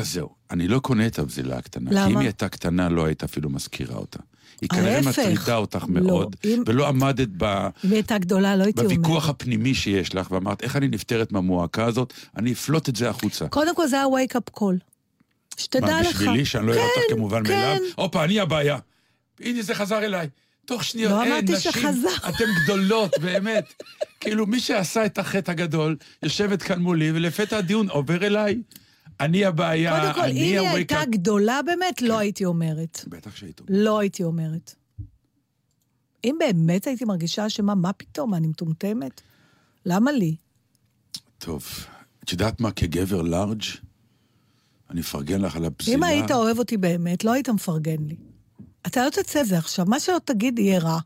אז זהו, אני לא קונה את הבזילה הקטנה. למה? כי אם היא הייתה קטנה, לא היית אפילו מזכירה אותה. היא כנראה. מטרידה אותך לא, מאוד, אם- ולא עמדת ב... אם הייתה גדולה, לא הייתי אומרת. בוויכוח הפנימי שיש לך, ואמרת, איך אני נפטרת מהמועקה הזאת, אני אפלוט את זה החוצה. קודם כל זה היה wake-up call. שתדע מה, לך. בשבילי, שאני לא אראה אותך כן, כמובן כן. מאליו? הופה, אני הבעיה. הנה, זה חזר אליי. תוך שניות, לא אין, אמרתי נשים, שחזר. אתן גדולות, באמת. כאילו, מי שעשה את החטא הגדול, יושבת כאן מולי, ולפתע הדיון עובר אליי. אני הבעיה, קודם כל, אם אני היא הייתה. גדולה באמת, לא הייתי אומרת. בטח שהיית. לא הייתי אומרת. אם באמת הייתי מרגישה אשמה, מה פתאום, אני מטומטמת? למה לי? טוב, את יודעת מה, כגבר לארג', אני אפרגן לך על הפסילה. אם היית אוהב אותי באמת, לא היית מפרגן לי. אתה לא תצא זה עכשיו, מה שלא תגיד יהיה רע.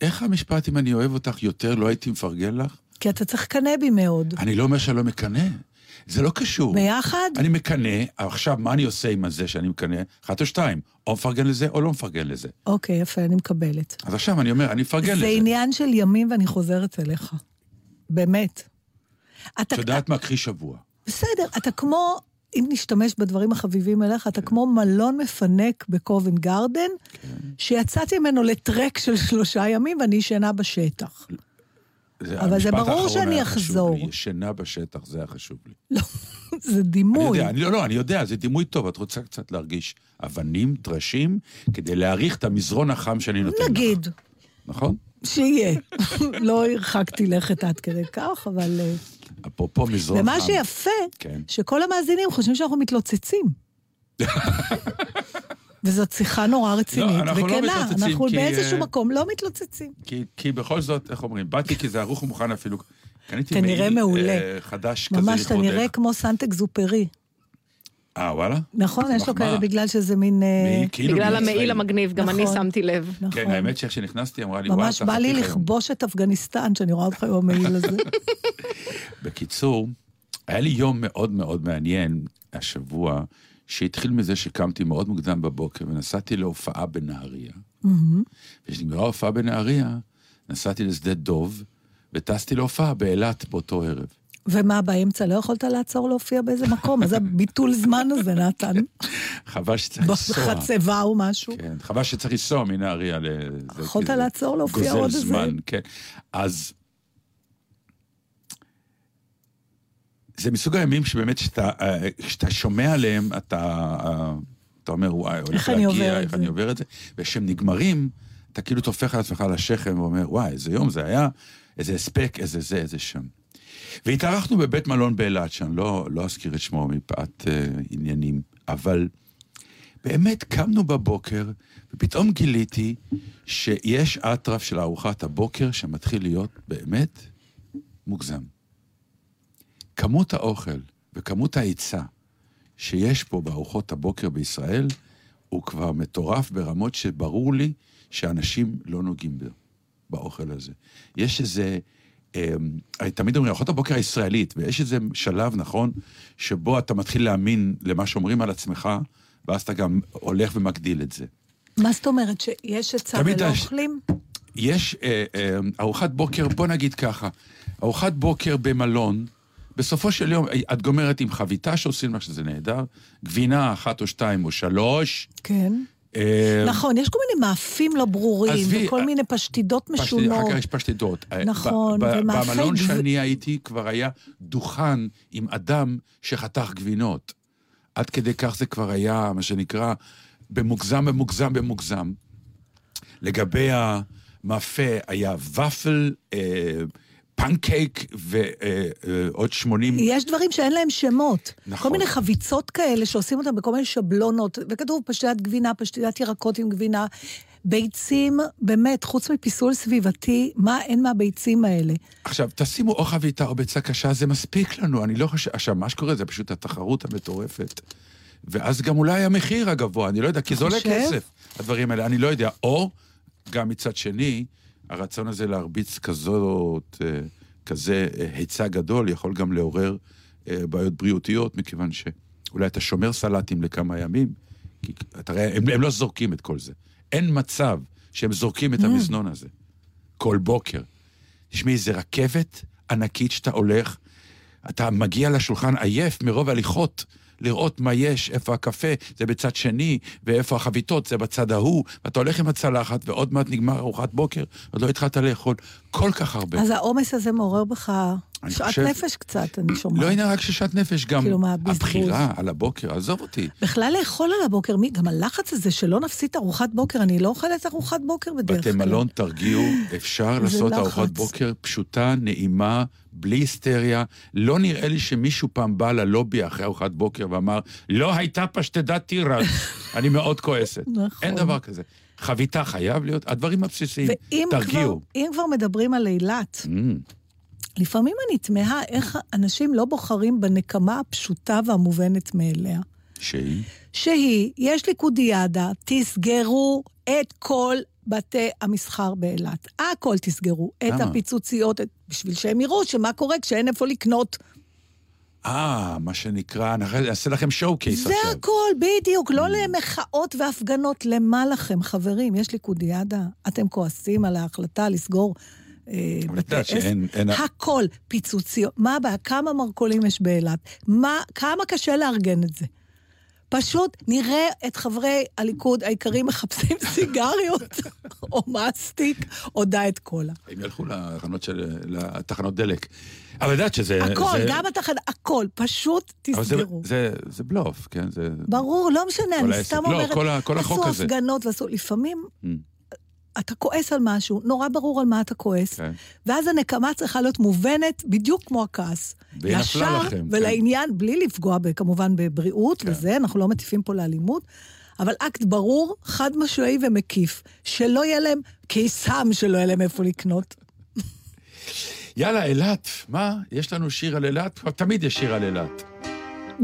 איך המשפט, אם אני אוהב אותך יותר, לא הייתי מפרגן לך? כי אתה צריך לקנא בי מאוד. אני לא אומר שאני לא מקנא. זה לא קשור. ביחד? אני מקנא, עכשיו, מה אני עושה עם הזה שאני מקנא? אחת או שתיים, או מפרגן לזה או לא מפרגן לזה. אוקיי, יפה, אני מקבלת. אז עכשיו אני אומר, אני מפרגן זה לזה. עניין של ימים ואני חוזרת אליך. באמת. את יודעת מה? קחי שבוע. בסדר, אתה כמו, אם נשתמש בדברים החביבים אליך, אתה כמו מלון מפנק בקובן גרדן, כן. שיצאתי ממנו לטרק של שלושה ימים ואני ישנה בשטח. זה אבל זה ברור שאני אחזור. לי. ישנה בשטח, זה היה חשוב לי. לא, זה אני דימוי. יודע, אני לא, לא, אני יודע, זה דימוי טוב. את רוצה קצת להרגיש אבנים, טרשים, כדי להעריך את המזרון החם שאני נותן לך. נגיד, נכון? שיהיה. לא הרחקתי לכת עד כדי כך, אבל... אה, אפרופו מזרון חם. ומה שיפה, כן. שכל המאזינים חושבים שאנחנו מתלוצצים. וזאת שיחה נורא רצינית לא, אנחנו לא וכנה. מתלוצצים, אנחנו כי, באיזשהו אה, מקום לא מתלוצצים. כי, כי בכל זאת, איך אומרים, באתי כי זה ערוך ומוכן אפילו. קניתי מעיל, מעולה. אה, חדש כזה ממש, אתה לכבודך. נראה כמו סנטק זופרי. אה, וואלה? נכון? יש לו. כאלה בגלל שזה מין... אה, מי- כאילו בגלל. המעיל המגניב, גם אני נכון. שמתי לב. נכון. כן, האמת שאיך שנכנסתי, אמרה לי, וואי, ממש בא לי חתיך היום." לכבוש את אפגניסטן, שאני רואה אותך עם המעיל הזה. בקיצור, היה לי יום מאוד מאוד מעניין השבוע, שהתחיל מזה שקמתי מאוד מוקדם בבוקר ונסעתי להופעה בנהריה. וכשנגמרה ההופעה בנהריה, נסעתי לשדה דוב, וטסתי להופעה באילת באותו ערב. ומה, באמצע לא יכולת לעצור להופיע באיזה מקום? אז הביטול זמן הזה, נתן. חבל שצריך לנסוע. בחצבה או משהו. כן, חבל שצריך לנסוע מנהריה לזה. יכולת זה לעצור, להופיע גוזל עוד איזה- זמן, כן. אז... זה מסוג הימים שבאמת, כשאתה, אה, כשאתה שומע עליהם, אתה, אה, אתה אומר, וואי, הולך איך אני עובר את איך זה?" אני עובר את זה, וכשהם נגמרים, אתה כאילו טופח על עצמך על השכם ואומר, וואי, איזה יום זה היה, איזה הספק, איזה זה, איזה שם. והתארחנו בבית מלון באילת, שאני לא, לא אזכיר את שמו מפאת אה, עניינים, אבל באמת קמנו בבוקר, ופתאום גיליתי שיש אטרף של ארוחת הבוקר שמתחיל להיות באמת מוגזם. כמות האוכל וכמות ההיצע שיש פה בארוחות הבוקר בישראל, הוא כבר מטורף ברמות שברור לי שאנשים לא נוגעים בו, באוכל הזה. יש איזה... אה, תמיד אומרים, ארוחות הבוקר הישראלית, ויש איזה שלב, נכון, שבו אתה מתחיל להאמין למה שאומרים על עצמך, ואז אתה גם הולך ומגדיל את זה. מה זאת אומרת, שיש תמיד ולא יש- אוכלים? יש אה, אה, ארוחת בוקר, בוא נגיד ככה, ארוחת בוקר במלון, בסופו של יום, את גומרת עם חביתה שעושים לך שזה נהדר, גבינה אחת או שתיים או שלוש. כן. אה, נכון, יש כל מיני מאפים לא ברורים, וכל אה, מיני פשטידות פשטי- משונות. אחר כך יש פשטידות. אה, נכון, ומאפי במלון שאני הייתי כבר היה דוכן עם אדם שחתך גבינות. עד כדי כך זה כבר היה, מה שנקרא, במוגזם, במוגזם, במוגזם. לגבי המאפה, היה ופל, אה, פנקייק ועוד 80... יש דברים שאין להם שמות. נכון. כל מיני חביצות כאלה שעושים אותם בכל מיני שבלונות, וכתוב פשטת גבינה, פשטת ירקות עם גבינה. ביצים, באמת, חוץ מפיסול סביבתי, מה אין מהביצים האלה? עכשיו, תשימו או חביתה או ביצה קשה, זה מספיק לנו, אני לא חושב... עכשיו, מה שקורה זה פשוט התחרות המטורפת. ואז גם אולי המחיר הגבוה, אני לא יודע, כי זה עולה? כסף, הדברים האלה, אני לא יודע. או, גם מצד שני, הרצון הזה להרביץ כזאת, אה, כזה אה, היצע גדול, יכול גם לעורר אה, בעיות בריאותיות, מכיוון שאולי אתה שומר סלטים לכמה ימים, כי אתה רואה, הם, הם לא זורקים את כל זה. אין מצב שהם זורקים את המזנון הזה כל בוקר. תשמעי, זה רכבת ענקית שאתה הולך, אתה מגיע לשולחן עייף מרוב הליכות לראות מה יש, איפה הקפה, זה בצד שני, ואיפה החביתות, זה בצד ההוא, ואתה הולך עם הצלחת, ועוד מעט נגמר ארוחת בוקר, עוד לא התחלת לאכול. כל כך הרבה. אז העומס הזה מעורר בך שאט חושב- נפש קצת, אני שומעת. לא עניין רק שאט נפש, גם כאילו? הבחירה על הבוקר, עזוב אותי. בכלל לאכול על הבוקר, מי, גם הלחץ הזה שלא נפסיד ארוחת בוקר, אני לא אוכלת ארוחת בוקר בדרך בתי כלל. מלון, תרגיעו, אפשר לעשות לחץ. ארוחת בוקר פשוטה, נעימה, בלי היסטריה. לא נראה לי שמישהו פעם בא ללובי אחרי ארוחת בוקר ואמר, לא הייתה פשטדת תירס. אני מאוד כועסת. נכון. אין דבר כזה. חביתה חייב להיות, הדברים הבסיסיים. ואם תרגיעו. אם כבר מדברים על אילת, Mm, לפעמים אני תמהה איך אנשים לא בוחרים בנקמה הפשוטה והמובנת מאליה. שהיא? שהיא, יש ליכודיאדה, תסגרו את כל בתי המסחר באילת. הכל תסגרו. את למה? הפיצוציות, את- בשביל שהם יראו שמה קורה כשאין איפה לקנות. אה, מה שנקרא, נעשה לכם שואו קייס זה עכשיו. הכל, בדיוק. לא למחאות והפגנות, למה לכם, חברים? יש ליכודיאדה, אתם כועסים על ההחלטה לסגור את בתי יודעת שאין- עסק. הכל, פיצוציות. מה הבעיה? כמה מרכולים יש באילת? מה, כמה קשה לארגן את זה? פשוט נראה את חברי הליכוד היקרים מחפשים סיגריות, או מסטיק, או דיאט קולה. הם ילכו לתחנות של... לתחנות דלק. אבל יודעת שזה... הכל, זה- גם התחנה, הכל, פשוט אבל זה- תסגרו. זה- זה בלוף, כן? זה... ברור, לא משנה, כל אני. סתם לא, אומרת, כל ה- כל החוק עשו הזה. הפגנות ועשו, לפעמים Mm. אתה כועס על משהו, נורא ברור על מה אתה כועס, כן. ואז הנקמה צריכה להיות מובנת בדיוק כמו הכעס. ישר לכם, כן. ולעניין, בלי לפגוע כמובן בבריאות כן. וזה, אנחנו לא מטיפים פה לאלימות, אבל אקט ברור, חד משמעי ומקיף, שלא יהיה להם קיסם שלא יהיה להם איפה לקנות. יאללה, אילת, מה? יש לנו שיר על אילת? תמיד יש שיר על אילת.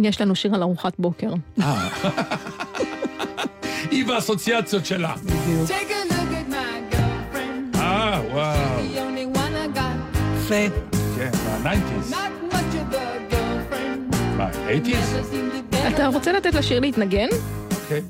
יש לנו שיר על ארוחת בוקר. אה. היא באסוציאציות שלה. בדיוק. וואו. The only one I got. יפה. כן, מה-90's. Not much of a girlfriend. מה, 80's? Never seemed to get אתה. רוצה לתת לשיר להתנגן? אוקיי.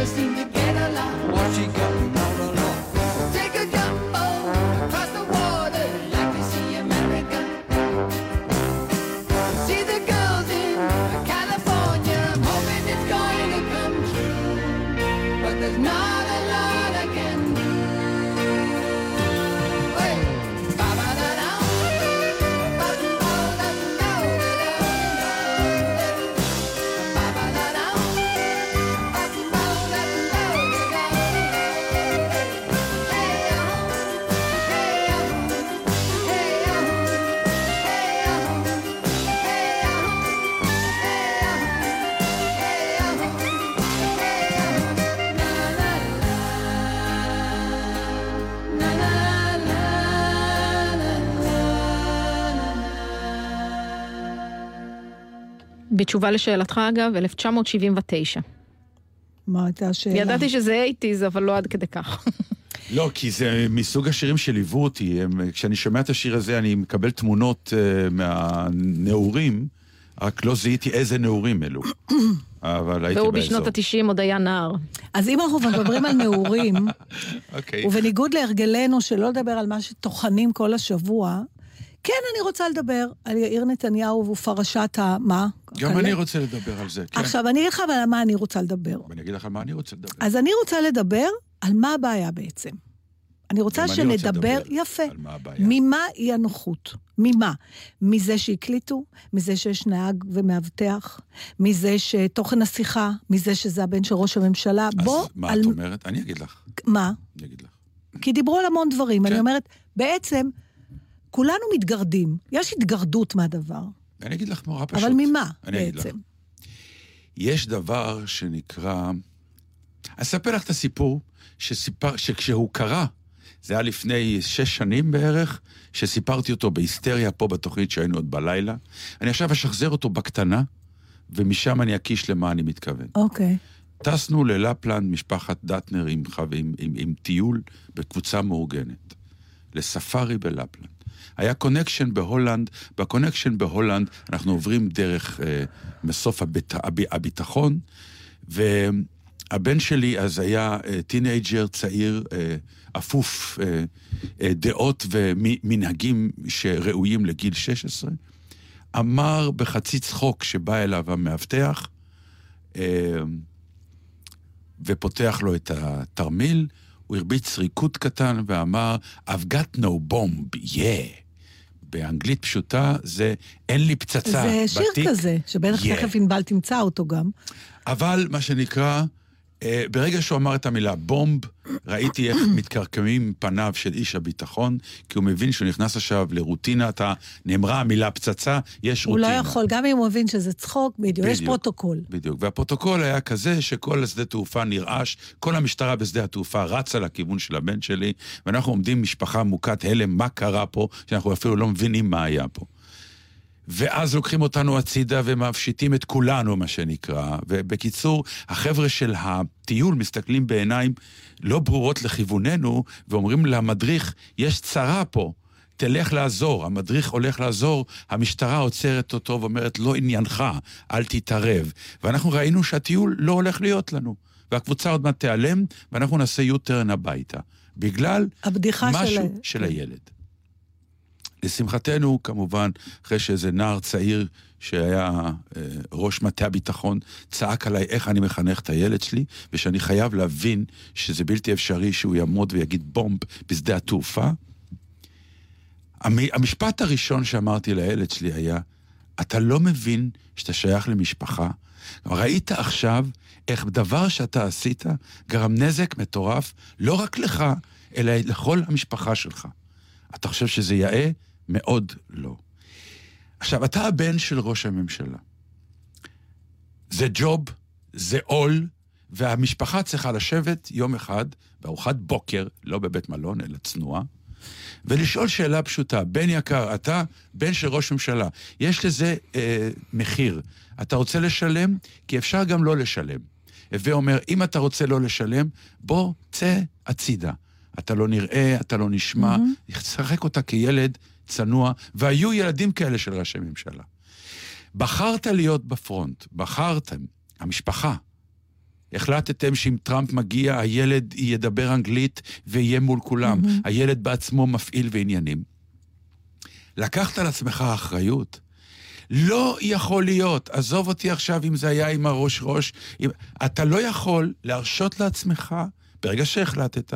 Never seem to get along. What she got בתשובה לשאלתך, אגב, 1979. מה הייתה השאלה? ידעתי שזה 80's, אבל לא עד כדי כך. לא, כי זה מסוג השירים שליוו אותי. הם, כשאני שומע את השיר הזה, אני מקבל תמונות uh, מהנעורים, רק לא זיהיתי איזה נעורים אלו. אבל הייתי והוא באזור. בשנות ה-90 עוד היה נער. אז אם אנחנו מדברים על נעורים, אוקיי. ובניגוד להרגלנו שלא לדבר על מה שטוחנים כל השבוע, כן, אני רוצה לדבר על יאיר נתניהו ופרשת ה... מה? גם? אני רוצה לדבר על זה, כן. עכשיו, אני אגיד לך על מה אני רוצה לדבר. ואני אגיד לך על מה אני רוצה לדבר. אז אני רוצה לדבר על מה הבעיה בעצם. אני רוצה שנדבר, יפה. ממה אי הנוחות? ממה? מזה שהקליטו? מזה שיש נהג ומאבטח? מזה שתוכן השיחה? מזה שזה הבן של ראש הממשלה? אז בוא, מה על... את אומרת? אני אגיד לך. מה? אני אגיד לך. כי דיברו על המון דברים. כן. אני אומרת, בעצם, כולנו מתגרדים. יש התגרדות מהדבר. אני אגיד לך נורא פשוט. אבל ממה. בעצם? יש דבר שנקרא... אספר לך את הסיפור שסיפר, שכשהוא קרה, זה היה לפני שש שנים בערך, שסיפרתי אותו בהיסטריה פה בתוכנית שהיינו עוד בלילה. אני עכשיו אשחזר אותו בקטנה, ומשם אני אקיש למה אני מתכוון. אוקיי. טסנו ללפלנד, משפחת דטנר, עם, עם, עם, עם טיול בקבוצה מאורגנת, לספארי בלפלנד. היה connection בהולנד, ב connection בהולנד אנחנו עוברים דרך אה, מסוף הביט, הב, הביטחון, והבן שלי אז היה אה, teenager צעיר, אה, אפוף אה, אה, דעות ומנהגים שראויים לגיל 16, אמר בחצי צחוק שבא אליו המאבטח, אה, ופותח לו את התרמיל, הוא הרביץ ריקוד קטן ואמר, I've got no bomb, yeah. באנגלית פשוטה זה אין לי פצצה זה שיר בתיק, כזה, שבטח yeah. תכף ענבל תמצא אותו גם. אבל מה שנקרא, ברגע שהוא אמר את המילה בומב, ראיתי איך מתקרקמים פניו של איש הביטחון, כי הוא מבין שהוא נכנס עכשיו לרוטינת ה... נאמרה המילה פצצה, יש הוא לא רוטינה. יכול, גם אם הוא מבין שזה צחוק, בדיוק, יש בדיוק. פרוטוקול. בדיוק. והפרוטוקול היה כזה שכל השדה תעופה נרעש, כל המשטרה בשדה התעופה רצה לכיוון של הבן שלי, ואנחנו עומדים משפחה מוכת הלם, מה קרה פה, שאנחנו אפילו לא מבינים מה היה פה. ואז לוקחים אותנו הצידה ומפשיטים את כולנו, מה שנקרא. ובקיצור, החבר'ה של הטיול מסתכלים בעיניים לא ברורות לכיווננו, ואומרים למדריך, יש צרה פה. תלך לעזור, המדריך הולך לעזור, המשטרה עוצרת אותו ואומרת, לא עניינך, אל תתערב. ואנחנו ראינו שהטיול לא הולך להיות לנו. והקבוצה עוד מעט תיעלם, ואנחנו נעשה U-turn הביתה. בגלל הבדיחה של... משהו של הילד. לשמחתנו, כמובן, אחרי שאיזה נער צעיר שהיה אה, ראש מטה הביטחון, צעק עליי איך אני מחנך את הילד שלי, ושאני חייב להבין שזה בלתי אפשרי שהוא יעמוד ויגיד בומב בשדה התעופה. המ- המשפט הראשון שאמרתי לילד שלי היה, אתה לא מבין שאתה שייך למשפחה? ראית עכשיו איך דבר שאתה עשית גרם נזק מטורף, לא רק לך, אלא לכל המשפחה שלך. אתה חושב שזה יאה? מאוד לא. עכשיו, אתה הבן של ראש הממשלה. זה ג'וב, זה עול, והמשפחה צריכה לשבת יום אחד בארוחת בוקר, לא בבית מלון, אלא צנועה, ולשאול שאלה פשוטה, בן יקר, אתה בן של ראש ממשלה, יש לזה אה, מחיר. אתה רוצה לשלם? כי אפשר גם לא לשלם. הווה אומר, אם אתה רוצה לא לשלם, בוא, צא הצידה. אתה לא נראה, אתה לא נשמע, תשחק אותה כילד צנוע, והיו ילדים כאלה של ראשי ממשלה. בחרת להיות בפרונט, בחרתם, המשפחה. החלטתם שאם טראמפ מגיע, הילד ידבר אנגלית ויהיה מול כולם. Mm-hmm. הילד בעצמו מפעיל ועניינים. לקחת על עצמך אחריות. לא יכול להיות, עזוב אותי עכשיו אם זה היה עם הראש ראש, אם... אתה לא יכול להרשות לעצמך, ברגע שהחלטת,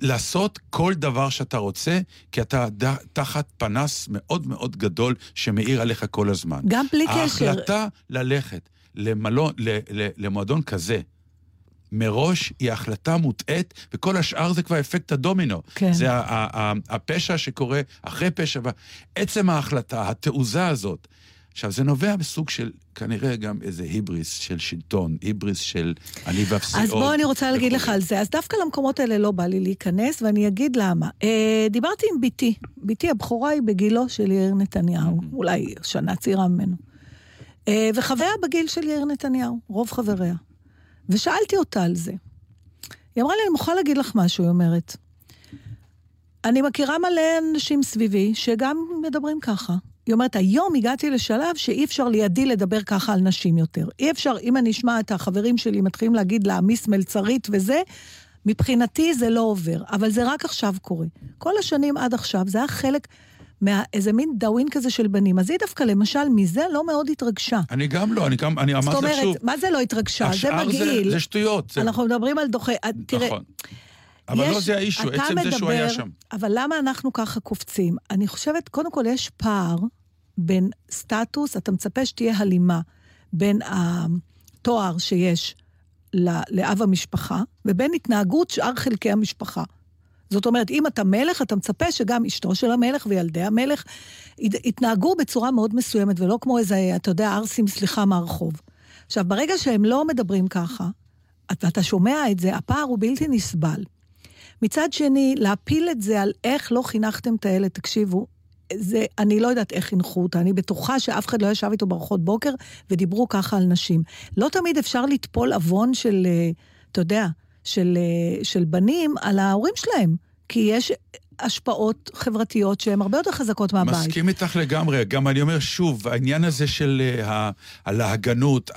לעשות כל דבר שאתה רוצה, כי אתה ד... תחת פנס מאוד מאוד גדול שמאיר עליך כל הזמן. גם בלי קשר. ההחלטה ללכת למלון, ל... ל... למועדון כזה, מראש היא החלטה מוטעית, וכל השאר זה כבר אפקט הדומינו. כן. זה הפשע שקורה אחרי פשע, עצם ההחלטה, התעוזה הזאת. עכשיו, זה נובע בסוג של, כנראה גם איזה היבריס של שלטון, היבריס של אני ואפסי עוד. אז בוא, אני רוצה להגיד לך. על זה. אז דווקא למקומות האלה לא בא לי להיכנס, ואני אגיד למה. אה, דיברתי עם בתי. בתי הבכורה היא בגילו של יאיר נתניהו, אולי שנה צעירה ממנו. אה, וחבריה בגיל של יאיר נתניהו, רוב חבריה. ושאלתי אותה על זה. היא אמרה לי, אני מוכרחה להגיד לך משהו, היא אומרת. אני מכירה מלא אנשים סביבי שגם מדברים ככה. היא אומרת, היום הגעתי לשלב שאי אפשר לידי לדבר ככה על נשים יותר. אי אפשר, אם אני אשמע את החברים שלי מתחילים להגיד להעמיס מלצרית וזה, מבחינתי זה לא עובר. אבל זה רק עכשיו קורה. כל השנים עד עכשיו זה היה חלק מאיזה מין דאווין כזה של בנים. אז היא דווקא, למשל, מזה לא מאוד התרגשה. אני גם לא, אני גם, אני זאת אמרתי לך שוב, אומרת, מה זה לא התרגשה? זה השאר מגעיל. זה שטויות. זה- אנחנו מדברים על דוחה... תראה, אבל לא יש- זה האישו, עצם זה שהוא היה מדבר- שם. אבל למה אנחנו ככה קופצים? אני חושבת, קודם כל יש פער בין סטטוס, אתה מצפה שתהיה הלימה בין התואר שיש לאב המשפחה, ובין התנהגות שאר חלקי המשפחה. זאת אומרת, אם אתה מלך, אתה מצפה שגם אשתו של המלך וילדי המלך ית- יתנהגו בצורה מאוד מסוימת, ולא כמו איזה, אתה יודע, ערסים, סליחה, מהרחוב. עכשיו, ברגע שהם לא מדברים ככה, אתה, אתה שומע את זה, הפער הוא בלתי נסבל. מצד שני, להפיל את זה על איך לא חינכתם את הילד, תקשיבו, זה, אני לא יודעת איך חינכו אותה, אני בטוחה שאף אחד לא ישב איתו בארוחות בוקר ודיברו ככה על נשים. לא תמיד אפשר לטפול עוון של, אה, אתה יודע, של, אה, של בנים על ההורים שלהם, כי יש השפעות חברתיות שהן הרבה יותר חזקות מהבית. מסכים איתך לגמרי. גם אני אומר שוב, העניין הזה של אה, הלהגנות,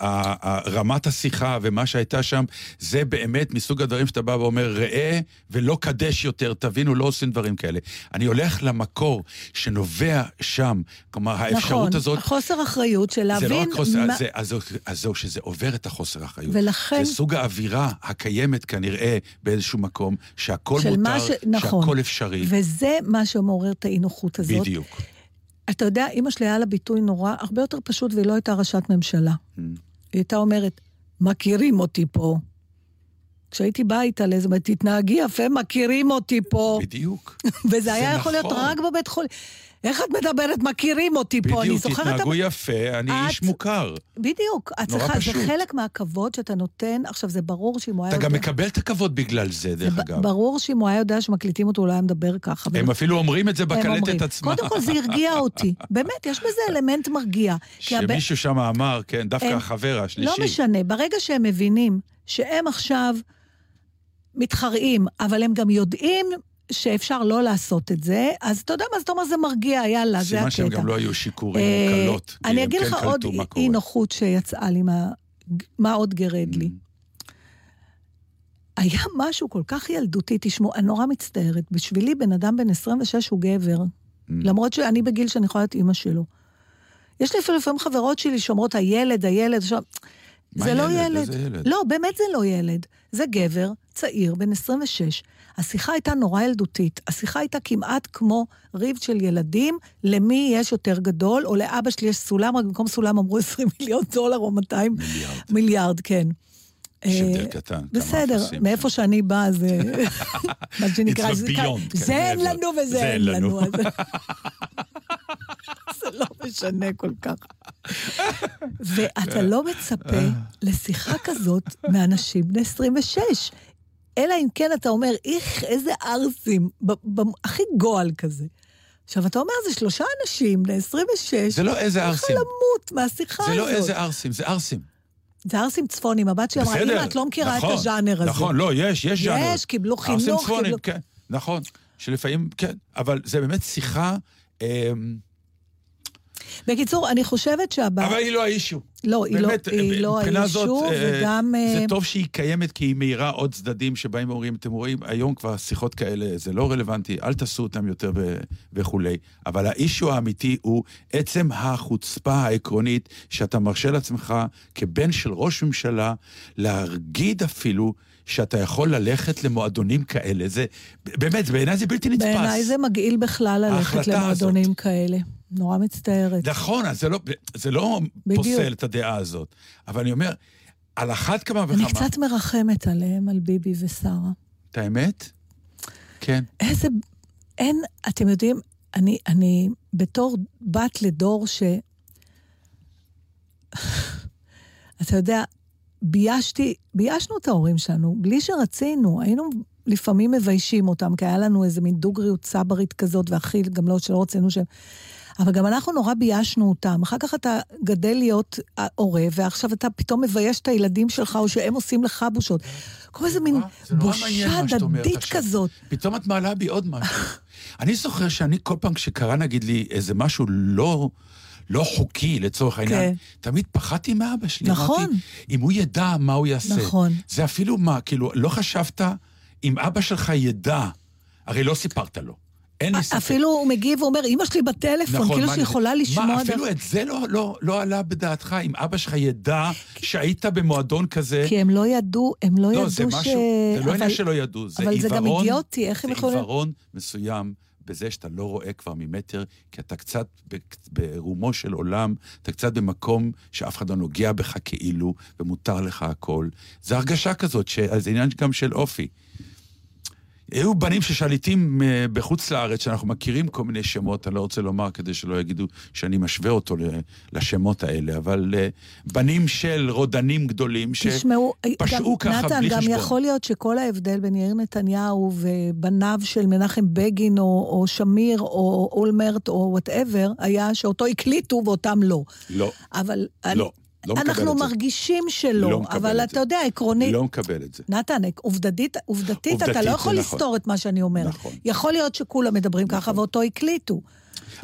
רמת השיחה ומה שהייתה שם, זה באמת מסוג הדברים שאתה בא ואומר, ראה ולא קדש יותר, תבינו, לא עושים דברים כאלה. אני הולך למקור שנובע שם, כלומר, האפשרות נכון, הזאת... חוסר אחריות של זה לא להבין... רק חוסר, מה- זה, אז, אז זהו, שזה עובר את החוסר האחריות. ולכן- זה סוג האווירה הקיימת כנראה באיזשהו מקום, שהכל מותר, ש... נכון. שהכל אפשרי. וזה מה שמעורר את האי-נוחות הזאת. בדיוק. אתה יודע, אימא שלי היה לה ביטוי נורא, הרבה יותר פשוט, והיא לא הייתה ראשת ממשלה. Mm. היא הייתה אומרת, מכירים אותי פה. כשהייתי באה איתה לאיזה, תתנהגי יפה, מכירים אותי פה. בדיוק. וזה היה יכול להיות נכון. רק בבית חולים. איך את מדברת, מכירים אותי פה? אני בדיוק, זוכרת... תתנהגו יפה, אני איש מוכר. בדיוק. נורא פשוט. זה חלק מהכבוד שאתה נותן. עכשיו, זה ברור שאם הוא היה אתה גם. מקבל את הכבוד בגלל זה, דרך אגב. ברור שאם הוא היה יודע שמקליטים אותו, הוא לא היה מדבר ככה. הם אפילו אומרים את זה בקלטת. עצמה. קודם כל, זה הרגיע אותי. באמת, יש בזה אלמנט מרגיע. שמישהו שם אמר, כן, דווקא החבר השלישי. לא משנה, ברגע שהם מבינים שהם עכשיו מתחרעים, אבל הם גם יודעים שאפשר לא לעשות את זה, אז אתה יודע מה, אז אתה אומר, זה מרגיע, יאללה, זה הקטע. סימן שהם גם לא היו שיכורים אה, קלות. אני אגיד כן לך עוד. אי נוחות שיצאה לי, מה, מה עוד גירד לי. Mm. היה משהו כל כך ילדותי, תשמעו, אני נורא מצטערת. בשבילי בן אדם בן 26 הוא גבר, Mm. למרות שאני בגיל שאני יכולה להיות אימא שלו. יש לי אפילו לפעמים חברות שלי שאומרות, הילד, הילד, עכשיו... זה לא ילד? ילד. איזה ילד? לא, באמת זה לא ילד. זה גבר, צעיר, בן 26. השיחה הייתה נורא ילדותית. השיחה הייתה כמעט כמו ריב של ילדים, למי יש יותר גדול, או לאבא שלי יש סולם, רק במקום סולם אמרו 20 מיליון דולר או 200 מיליארד. מיליארד, כן. יש אה, הבדל קטן. כמה בסדר. מאיפה שאני באה זה... מה שנקרא, It's זה כן, אין. לנו וזה זה אין לנו. זה לא משנה כל כך. ואתה לא מצפה לשיחה כזאת מאנשים בני 26. אלא אם כן אתה אומר, איך, איזה ערסים, ב- הכי גועל כזה. עכשיו, אתה אומר, זה שלושה אנשים, בני 26, זה לא איזה איך ערסים. למות מהשיחה זה הזאת. לא איזה ערסים, זה ערסים. זה ערסים צפונים, הבת שלי אמרה. אמא, את לא מכירה נכון, את הז'אנר הזה. נכון, לא, יש, יש ז'אנר. יש, קיבלו ערסים חינוך, צפונים, קיבלו... כן, נכון. שלפעמים, כן, אבל זה באמת שיחה, אמ, בקיצור, אני חושבת שהבעיה... אבל היא לא האישו. לא, היא לא, היא לא האישו, אה, וגם... זה אה, טוב שהיא קיימת, כי היא מאירה עוד צדדים שבאים ואומרים, אתם רואים, היום כבר שיחות כאלה, זה לא רלוונטי, אל תעשו אותם יותר ו- וכולי. אבל האישו האמיתי הוא עצם החוצפה העקרונית שאתה מרשה לעצמך, כבן של ראש ממשלה, להגיד אפילו שאתה יכול ללכת למועדונים כאלה. זה, באמת, בעיניי זה בלתי נתפס. בעיניי זה מגעיל בכלל ללכת למועדונים הזאת. כאלה. נורא מצטערת. נכון, אז זה לא, זה לא בדיוק. פוסל את הדעה הזאת. אבל אני אומר, על אחת כמה וכמה... אני קצת מרחמת עליהם, על ביבי ושרה. את האמת? כן. איזה... אין, אתם יודעים, אני, אני בתור בת לדור ש... אתה יודע, ביישתי, ביישנו את ההורים שלנו, בלי שרצינו, היינו לפעמים מביישים אותם, כי היה לנו איזה מין דוגריות צברית כזאת, והכי גם לא שלא רצינו שהם... אבל גם אנחנו נורא ביישנו אותם. אחר כך אתה גדל להיות הורה, ועכשיו אתה פתאום מבייש את הילדים שלך, או שהם עושים לך בושות. כל איזה מין בושה הדדית. כזאת. פתאום את מעלה בי עוד משהו. אני זוכר שאני כל פעם כשקרה נגיד לי איזה משהו לא... לא חוקי לצורך העניין, תמיד פחדתי מאבא שלי. כן. נכון. אמרתי, אם הוא ידע מה הוא יעשה. נכון. זה אפילו מה, כאילו, לא חשבת, אם אבא שלך ידע, הרי לא סיפרת לו. אין לי ספק. אפילו הוא מגיב ואומר, אמא שלי בטלפון, כאילו נכון, מה שהיא יכולה לשמוע... מה, דבר- אפילו את זה לא, לא, לא עלה בדעתך, אם אבא שלך ידע שהיית במועדון כזה? כי הם לא ידעו, הם לא, לא, ידעו זה ש... משהו, זה לא עניין אבל- שלא ידעו, זה אבל עיוורון. זה גם אידיוטי, איך הם יכולים... זה עיוורון מסוים בזה שאתה לא רואה כבר ממטר, כי אתה קצת ברומו של עולם, אתה קצת במקום שאף אחד לא נוגע בך כאילו, ומותר לך הכל. זה הרגשה כזאת, ש- זה עניין גם של אופי. היו בנים ששליטים אה, בחוץ לארץ, שאנחנו מכירים כל מיני שמות, אני לא רוצה לומר כדי שלא יגידו שאני משווה אותו לשמות האלה, אבל אה, בנים של רודנים גדולים, תשמעו, שפשעו גם- ככה נתן, בלי גם חשבון. יכול להיות שכל ההבדל בין יאיר נתניהו ובניו של מנחם בגין, או, או שמיר, או אולמרט, או whatever, היה שאותו הקליטו ואותם לא. לא, אבל... אני- לא, לא מקבל אנחנו את זה. מרגישים שלא, לא אבל את אתה. יודע, עקרונית... לא מקבל את זה. נתן, עובדתית, עובדתית, אתה עובדתית לא זה יכול נכון. לסתור את מה שאני אומרת. נכון. יכול להיות שכולם מדברים ככה ואותו הקליטו.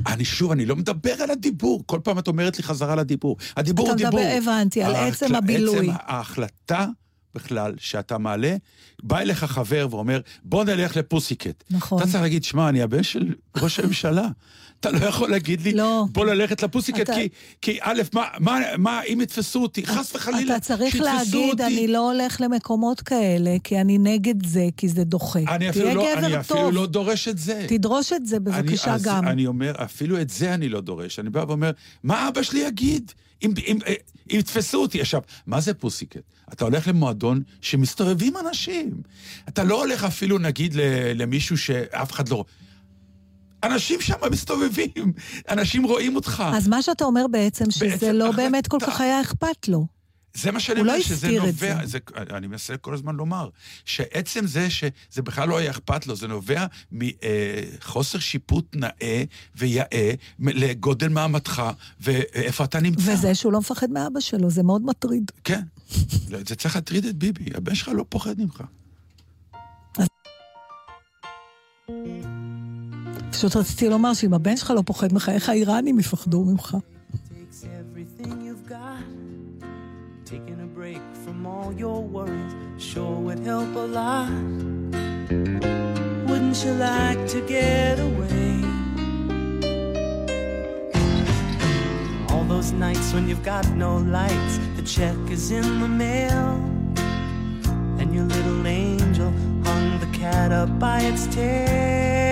אני שוב, אני לא מדבר על הדיבור. כל פעם את אומרת לי חזרה לדיבור. הדיבור אתה הוא דיבור. מדבר, הבנתי, על עצם הבילוי. עצם ההחלטה בכלל שאתה מעלה, בא אליך חבר ואומר, בוא נלך לפוסיקט. נכון. אתה צריך להגיד, שמע, אני הבן של ראש הממשלה. אתה לא יכול להגיד לי, לא. בוא ללכת לפוסיקט, אתה- כי, כי א', מה, מה, מה, אם יתפסו אותי, חס וחלילה, אתה צריך שיתפסו להגיד, אותי. אני לא הולך למקומות כאלה, כי אני נגד זה, כי זה דוחה. אני אפילו, לא, אני אפילו טוב, לא דורש את זה. תדרוש את זה בבקשה אני, אז גם. אני אומר, אפילו את זה אני לא דורש. אני בא ואומר, מה אבא שלי יגיד? אם, אם, אה, אם יתפסו אותי. עכשיו, מה זה פוסיקט? אתה הולך למועדון שמסתובבים אנשים. אתה לא הולך אפילו, נגיד, למישהו שאף אחד לא... אנשים שם מסתובבים, אנשים רואים אותך. אז מה שאתה אומר בעצם, שזה בעצם לא. באמת כל כך היה אכפת לו. זה מה שאני הוא אומר, לא שזה נובע, זה. אני מנסה כל הזמן לומר, שעצם זה שזה בכלל לא היה אכפת לו, זה נובע מחוסר שיפוט נאה ויאה לגודל מעמדך ואיפה אתה נמצא. וזה שהוא לא מפחד מאבא שלו, זה מאוד מטריד. כן, זה צריך להטריד את ביבי, הבן שלך לא פוחד ממך. פשוט רציתי לומר שאם הבן שלך לא פוחד ממך, איך האיראנים יפחדו ממך? takes everything you've got. Taking a break from all your worries sure would help a lot. Wouldn't you like to get away? All those nights when you've got no lights, the check is in the mail. And your little angel hung the cat up by its tail.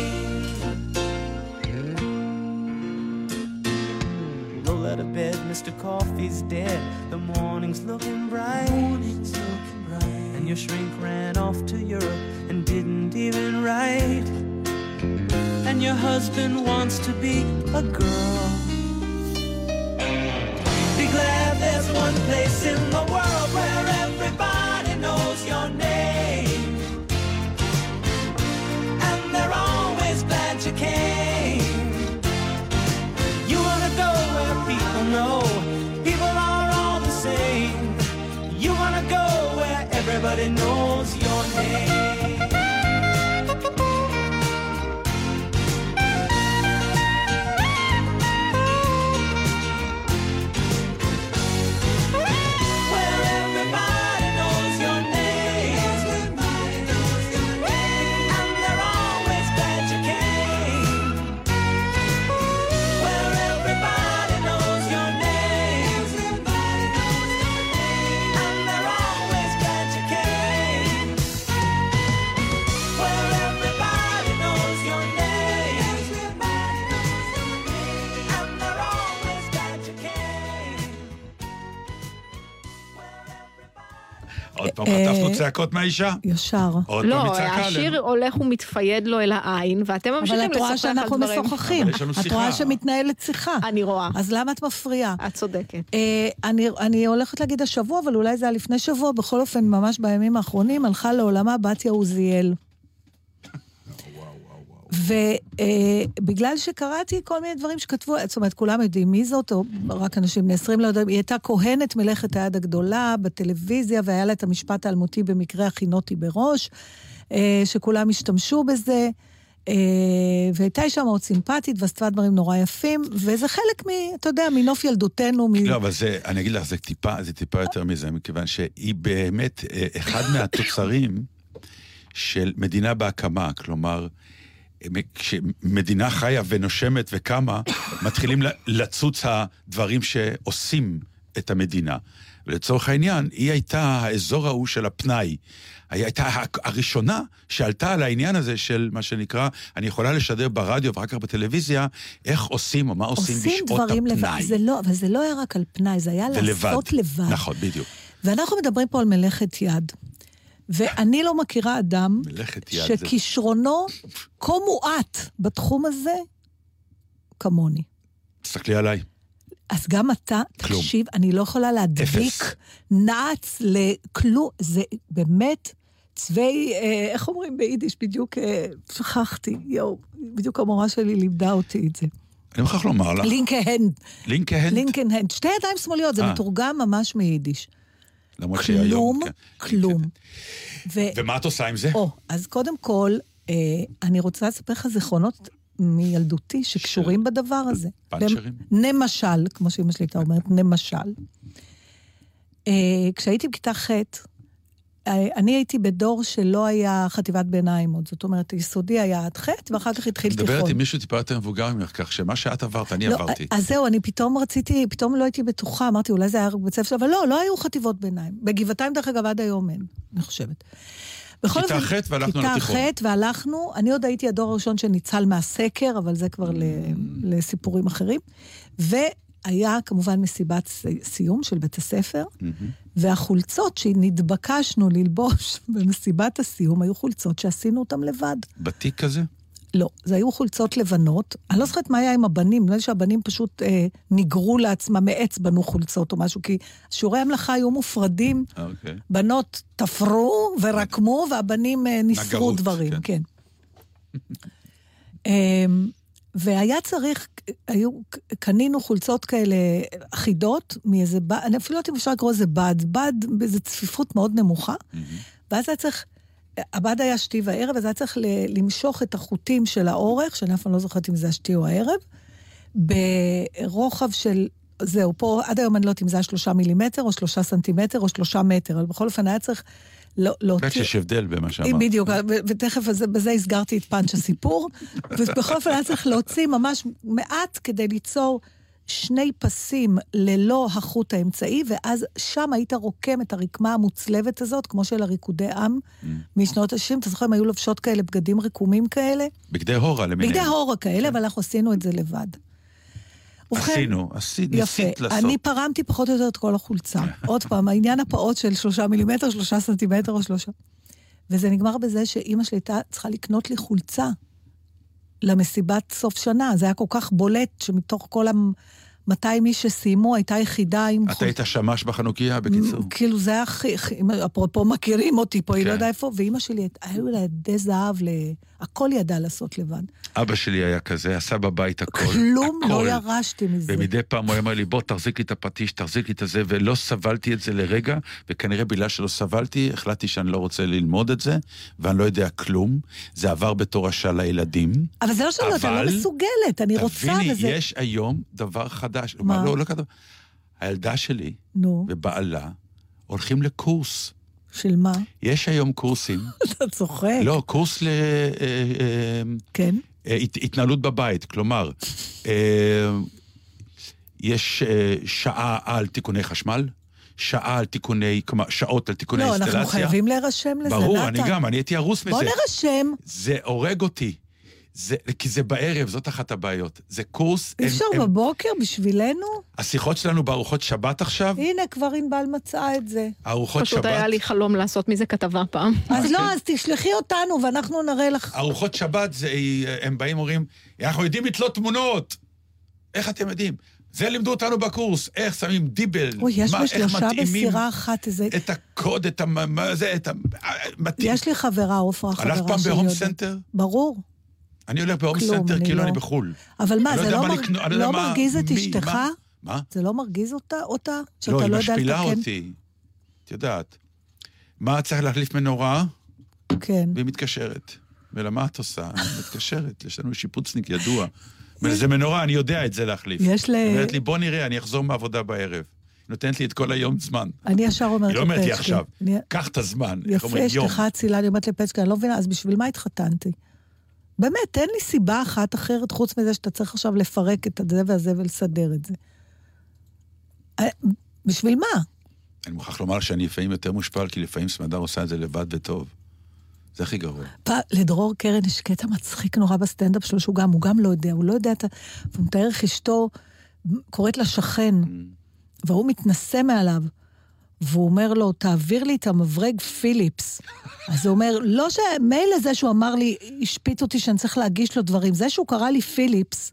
Bed, Mr. Coffee's dead. The morning's looking bright. Morning's looking bright. And your shrink ran off to Europe and didn't even write. And your husband wants to be a girl. Be glad there's one place חטפנו צעקות מהאישה? ישר. עוד לא, השיר. הולך ומתפייד לו אל העין, ואתם ממשיכים את רואה לשוחח על שאנחנו דברים. משוחחים. אבל יש לנו את שיחה. רואה שמתנהלת שיחה. אני רואה. אז למה את מפריעה? את צודקת. אה, אני, אני הולכת להגיד השבוע, אבל אולי זה היה לפני שבוע, בכל אופן, ממש בימים האחרונים, הלכה לעולמה בתיה עוזיאל. ובגלל שקראתי כל מיני דברים שכתבו, זאת אומרת, כולם יודעים מי זאת, או רק אנשים בני 20 לא יודעים, היא הייתה כהנת מלאכת היד הגדולה בטלוויזיה, והיה לה את המשפט האלמותי במקרה הכינותי בראש, אה, שכולם השתמשו בזה. אה, והייתה אישה מאוד סימפטית, ועשתה דברים נורא יפים, וזה חלק מ... אתה יודע, מנוף ילדותנו, מ... לא, אבל זה, אני אגיד לך, זה טיפה, זה טיפה יותר מזה, מכיוון שהיא באמת אה, אחד מהתוצרים של מדינה בהקמה, כלומר, אה, כשמדינה חיה ונושמת וקמה, מתחילים לצוץ הדברים שעושים את המדינה. ולצורך העניין, היא הייתה האזור ההוא של הפנאי. היא הייתה הראשונה שעלתה על העניין הזה של מה שנקרא, אני יכולה לשדר ברדיו ואחר כך בטלוויזיה, איך עושים או מה עושים, עושים בשעות דברים לבד. הפנאי. זה לא, אבל זה לא היה רק על פנאי, זה היה זה לבד. לעשות לבד. נכון, בדיוק. ואנחנו מדברים פה על מלאכת יד. ואני לא מכירה אדם. שכישרונו כה מועט בתחום הזה כמוני. תסתכלי עליי. אז גם אתה, כלום. תקשיב, אני לא יכולה להדביק אפס. נעץ לכלום. זה באמת צווי, אה, איך אומרים ביידיש? בדיוק, אה, שכחתי, יואו, בדיוק המורה שלי לימדה אותי את זה. אני מוכרח לומר לך, לינקהנד, לינקהנד, לינקנהנד, שתי ידיים שמאליות, זה אה. מתורגם ממש מיידיש. למרות שהיום... כלום, כן, כלום. ו... ומה את עושה עם זה? או, אז קודם כל, אה, אני רוצה לספר לך זיכרונות מילדותי שקשורים בדבר הזה. פאנצ'רים? למשל, כמו שאמא שלי הייתה אומרת, למשל. אה, כשהייתי בכיתה ח', אני הייתי בדור שלא היה חטיבת ביניים עוד. זאת אומרת, יסודי היה עד ח', ואחר כך התחיל תיכון. מדברת עם מישהו טיפה יותר מבוגר ממך, כך שמה שאת עברת, אני לא, עברתי. אז זהו, אני פתאום רציתי, פתאום לא הייתי בטוחה, אמרתי, אולי זה היה רק בית ספר, אבל לא, לא היו חטיבות ביניים. בגבעתיים, דרך אגב, עד היום אין, אני חושבת. בכל כיתה ח' והלכנו לתיכון. כיתה ח' והלכנו, אני עוד הייתי הדור הראשון שניצל מהסקר, אבל זה כבר ל- לסיפורים אחרים. והיה כמובן מסיבת סיום של בית הספר, והחולצות שנתבקשנו ללבוש במסיבת הסיום היו חולצות שעשינו אותן לבד. בתיק כזה? לא, זה היו חולצות לבנות. אני לא זוכרת מה היה עם הבנים, נראה לי שהבנים פשוט אה, ניגרו לעצמם מעץ, בנו חולצות או משהו, כי שיעורי המלאכה היו מופרדים, אוקיי. בנות תפרו ורקמו, והבנים אה, ניסרו נגרות, דברים, כן. כן. והיה צריך, היו, קנינו חולצות כאלה אחידות מאיזה בד, אני אפילו לא יודעת אם אפשר לקרוא לזה בד, בד באיזו צפיפות מאוד נמוכה, ואז היה צריך, הבד היה שתי וערב, אז היה צריך ל- למשוך את החוטים של האורך, שאני אף פעם לא זוכרת אם זה השתי או הערב, ברוחב של, זהו, פה עד היום אני לא יודעת אם זה היה שלושה מילימטר, או שלושה סנטימטר, או שלושה מטר, אבל בכל אופן היה צריך לא- להוציא... באמת שיש הבדל במה שאמרת. בדיוק, ו- ותכף אז- בזה הסגרתי את פאנץ' הסיפור. ובכל אופן היה צריך להוציא ממש מעט כדי ליצור שני פסים ללא החוט האמצעי, ואז שם היית רוקם את הרקמה המוצלבת הזאת, כמו של הריקודי עם משנות ה-60. אתה זוכר, הם היו לובשות כאלה בגדים רקומים כאלה? בגדי הורה למיניהם. בגדי הורה כאלה, אבל אנחנו עשינו את זה לבד. ובכן, עשינו, עשית, יפה. ניסית לעשות. אני פרמתי פחות או יותר את כל החולצה. עוד פעם, העניין הפעוט של שלושה מילימטר, שלושה סנטימטר או שלושה. וזה נגמר בזה שאימא שלי הייתה צריכה לקנות לי חולצה למסיבת סוף שנה. זה היה כל כך בולט שמתוך כל ה-200 איש שסיימו, הייתה יחידה עם את היית שמש בחנוכיה, בקיצור. כאילו זה היה הכי, אפרופו מכירים אותי פה, היא לא כן. יודעת איפה, ואימא שלי, היו לה ידי זהב, ל... הכל ידעה לעשות לבד. אבא שלי היה כזה, עשה בבית הכל. כלום לא הכל. ירשתי מזה. ומדי פעם הוא אומר לי, בוא, תחזיק לי את הפטיש, תחזיק לי את הזה, ולא סבלתי את זה לרגע, וכנראה בגלל שלא סבלתי, החלטתי שאני לא רוצה ללמוד את זה, ואני לא יודע כלום. זה עבר בתור השעה לילדים. אבל זה לא שאני לא לא מסוגלת, אני רוצה תביני, וזה... יש היום דבר חדש. מה? לא, לא כתוב. הילדה שלי נו, ובעלה הולכים לקורס. של מה? יש היום קורסים, אתה צוחק. לא, קורס ל... אה, אה, כן? אה, הת- התנהלות בבית, כלומר, יש שעה על תיקוני חשמל, שעה על תיקוני, כלומר, שעות על תיקוני לא, אינסטלציה. אנחנו חייבים להירשם לזה, ברור, נתן. אני גם, אני הייתי הרוס מזה. בוא נרשם. זה הורג אותי. זה, כי זה בערב, זאת אחת הבעיות. זה קורס... אי הם- אפשר הם- בבוקר בשבילנו? השיחות שלנו בארוחות שבת עכשיו, הנה, כבר ענבל מצאה את זה. ארוחות פשוט שבת, היה לי חלום לעשות מזה כתבה פעם. אז. לא, אז תשלחי אותנו ואנחנו נראה לך. ארוחות שבת, זה, הם באים אומרים, אנחנו יודעים לתלות תמונות. איך אתם יודעים? זה לימדו אותנו בקורס, איך שמים דיבל, אוי, יש מה, איך מתאימים בסירה אחת איזה... את הקוד, את המ... מה זה, את ה... מתאים. יש לי חברה, עופרה, חברה הלכת שלי. פעם בהום. סנטר? ברור. אני הולך בהום סנטר אני כאילו לא- אני בחו"ל. אבל מה, אני לא זה לא, אני לא מרגיז את אשתך? מה? זה לא מרגיז אותה? אותה? שאתה לא, לא, היא משפילה? אותי. את יודעת. מה צריך להחליף מנורה? כן. והיא מתקשרת. ולמה את עושה? היא מתקשרת, יש לנו שיפוצניק ידוע. זה מנורה, אני יודע את זה להחליף. יש ל- היא אומרת לי, בוא נראה, אני אחזור מהעבודה בערב. נותנת לי את כל היום זמן. אני ישר אומרת היא לא אומרת לי עכשיו, אני- קח את הזמן. יפה, יום. אשתך אצילה, אני אומרת לפצ'קה, אני לא מבינה, אז בשביל מה התחתנתי? באמת, תן לי סיבה אחת אחרת, חוץ מזה שאתה צריך עכשיו לפרק את הזה והזה ולסדר את זה. אה, בשביל מה? אני מוכרח לומר שאני לפעמים יותר מושפל, כי לפעמים סמדר עושה את זה לבד וטוב. זה הכי גרוע. פעם, לדרור קרן יש קטע מצחיק נורא בסטנדאפ שלו, שהוא גם, הוא גם לא יודע, הוא לא יודע את ה... והוא מתאר איך אשתו קוראת לשכן, והוא מתנשא מעליו, והוא אומר לו, תעביר לי את המברג פיליפס. אז הוא אומר, לא ש... מילא זה שהוא אמר לי, השפיט אותי שאני צריך להגיש לו דברים, זה שהוא קרא לי פיליפס.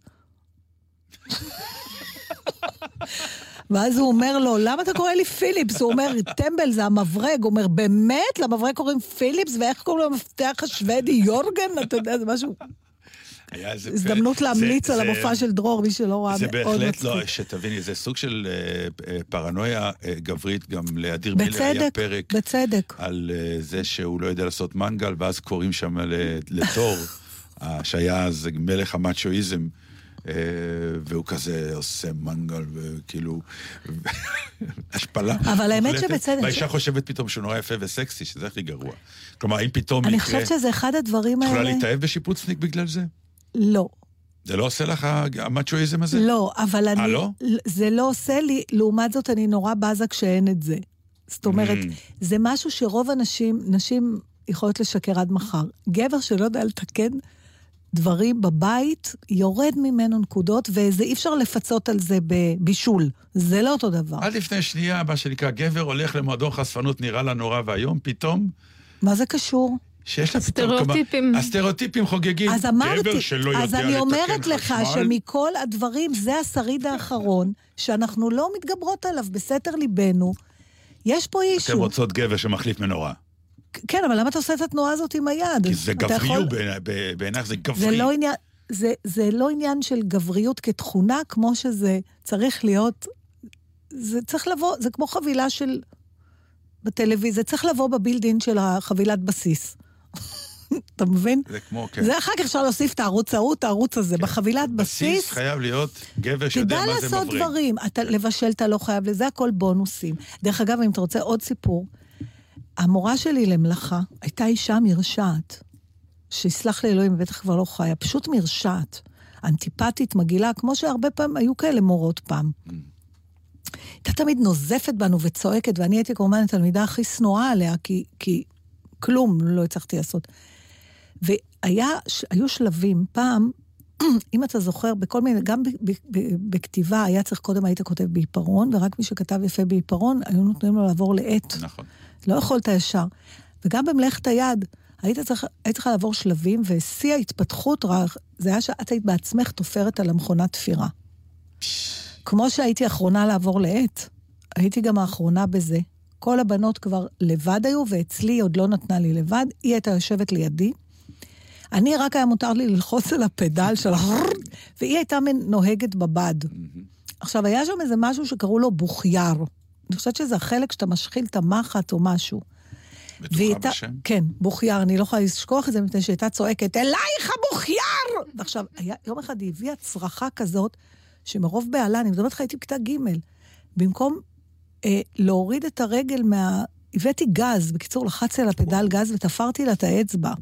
ואז הוא אומר לו, למה אתה קורא לי פיליפס? הוא אומר, טמבל זה המברג. הוא אומר, באמת? למברג קוראים פיליפס? ואיך קוראים למפתח השוודי? יורגן? אתה יודע, זה משהו... הזדמנות להמליץ זה- על זה- המופע של דרור, מי שלא ראה, זה מאוד בהחלט לא, מצחיק. שתביני, זה סוג של אה, אה, פרנויה אה, גברית, גם לאדיר מילר היה בצדק, פרק בצדק. על אה, זה שהוא לא יודע לעשות מנגל, ואז קוראים שם לתור, שהיה אז מלך המאצ'ואיזם. אה, והוא כזה עושה מנגל וכאילו, השפלה. אבל האמת. שבצדק- והאישה חושבת פתאום שהוא נורא יפה וסקסי, שזה הכי גרוע. כלומר, אם פתאום אני יקרה... חושבת שזה אחד הדברים את יכולה האלה... להתאהב בשיפוצניק בגלל זה? לא. זה לא עושה לך המאצ'ואיזם הזה? לא, אבל אני... לא? זה לא עושה לי, לעומת זאת אני נורא בזה כשאין את זה. זאת אומרת, Mm. זה משהו שרוב הנשים, נשים יכולות לשקר עד מחר. גבר שלא יודע לתקן דברים בבית, יורד ממנו נקודות, וזה אי אפשר לפצות על זה בבישול. זה לא אותו דבר. עד לפני שנייה, מה שנקרא, גבר הולך למועדון חשפנות, נראה לה נורא ואיום, פתאום, מה זה קשור? שיש לה פתאום... סטריאוטיפים. כלומר, הסטריאוטיפים חוגגים. אז אמרתי, גבר שלא יודע אז לתקן אני אומרת לך חשמל, שמכל הדברים, זה השריד האחרון, שאנחנו לא מתגברות עליו בסתר ליבנו. יש פה אתם אישו. רוצות גבר שמחליף מנורה. כן, אבל למה אתה עושה את התנועה הזאת עם היד? כי זה גבריות, יכול- בעינייך זה זה גברי. לא עניין... זה, זה לא עניין של גבריות כתכונה, כמו שזה צריך להיות... זה צריך לבוא, זה כמו חבילה של... בטלוויזיה, זה צריך לבוא בבילדין של החבילת בסיס. אתה מבין? זה כמו, כן. זה אחר כך אפשר להוסיף את הערוץ ההוא, את הערוץ הזה. בחבילת בסיס בסיס, חייב להיות גבר שיודע תדע מה זה לעשות מבריג. דברים. אתה, לבשל אתה לא חייב לזה, הכל בונוסים. דרך אגב, אם אתה רוצה עוד סיפור, המורה שלי למלאכה הייתה אישה מרשעת, שיסלח לי אלוהים, בטח כבר לא חיה, פשוט מרשעת. אנטיפטית, מגעילה, כמו שהרבה פעמים היו כאלה מורות פעם. הייתה תמיד נוזפת בנו וצועקת, ואני הייתי כמובן התלמידה הכי שנואה עליה, כי, כי כלום לא הצלחתי לעשות. והיו שלבים, פעם, אם אתה זוכר, בכל מיני, גם ב, ב, ב, בכתיבה היה צריך, קודם היית כותב בעיפרון, ורק מי שכתב יפה בעיפרון, היו נותנים לו לעבור לעט. נכון. לא יכולת ישר. וגם במלאכת היד, היית צריך, היית צריכה לעבור שלבים, ושיא ההתפתחות, רק, זה היה שאת היית בעצמך תופרת על המכונת תפירה. כמו שהייתי האחרונה לעבור לעט, הייתי גם האחרונה בזה. כל הבנות כבר לבד היו, ואצלי היא עוד לא נתנה לי לבד, היא הייתה יושבת לידי. אני, רק היה מותר לי ללחוץ על הפדל של. והיא הייתה נוהגת בבד. עכשיו, היה שם איזה משהו שקראו לו בוכייר. אני חושבת שזה החלק שאתה משחיל את המחט או משהו. בטוחה הייתה, בשם? כן, בוכייר, אני לא יכולה לשכוח את זה, מפני שהיא הייתה צועקת, אלייך הבוכייר! ועכשיו, היה, יום אחד היא הביאה צרחה כזאת, שמרוב בהלה, אני מדברת לך, הייתי בכיתה ג', במקום אה, להוריד את הרגל מה... הבאתי גז, בקיצור, לחצתי על הפדל גז ותפרתי לה את האצבע.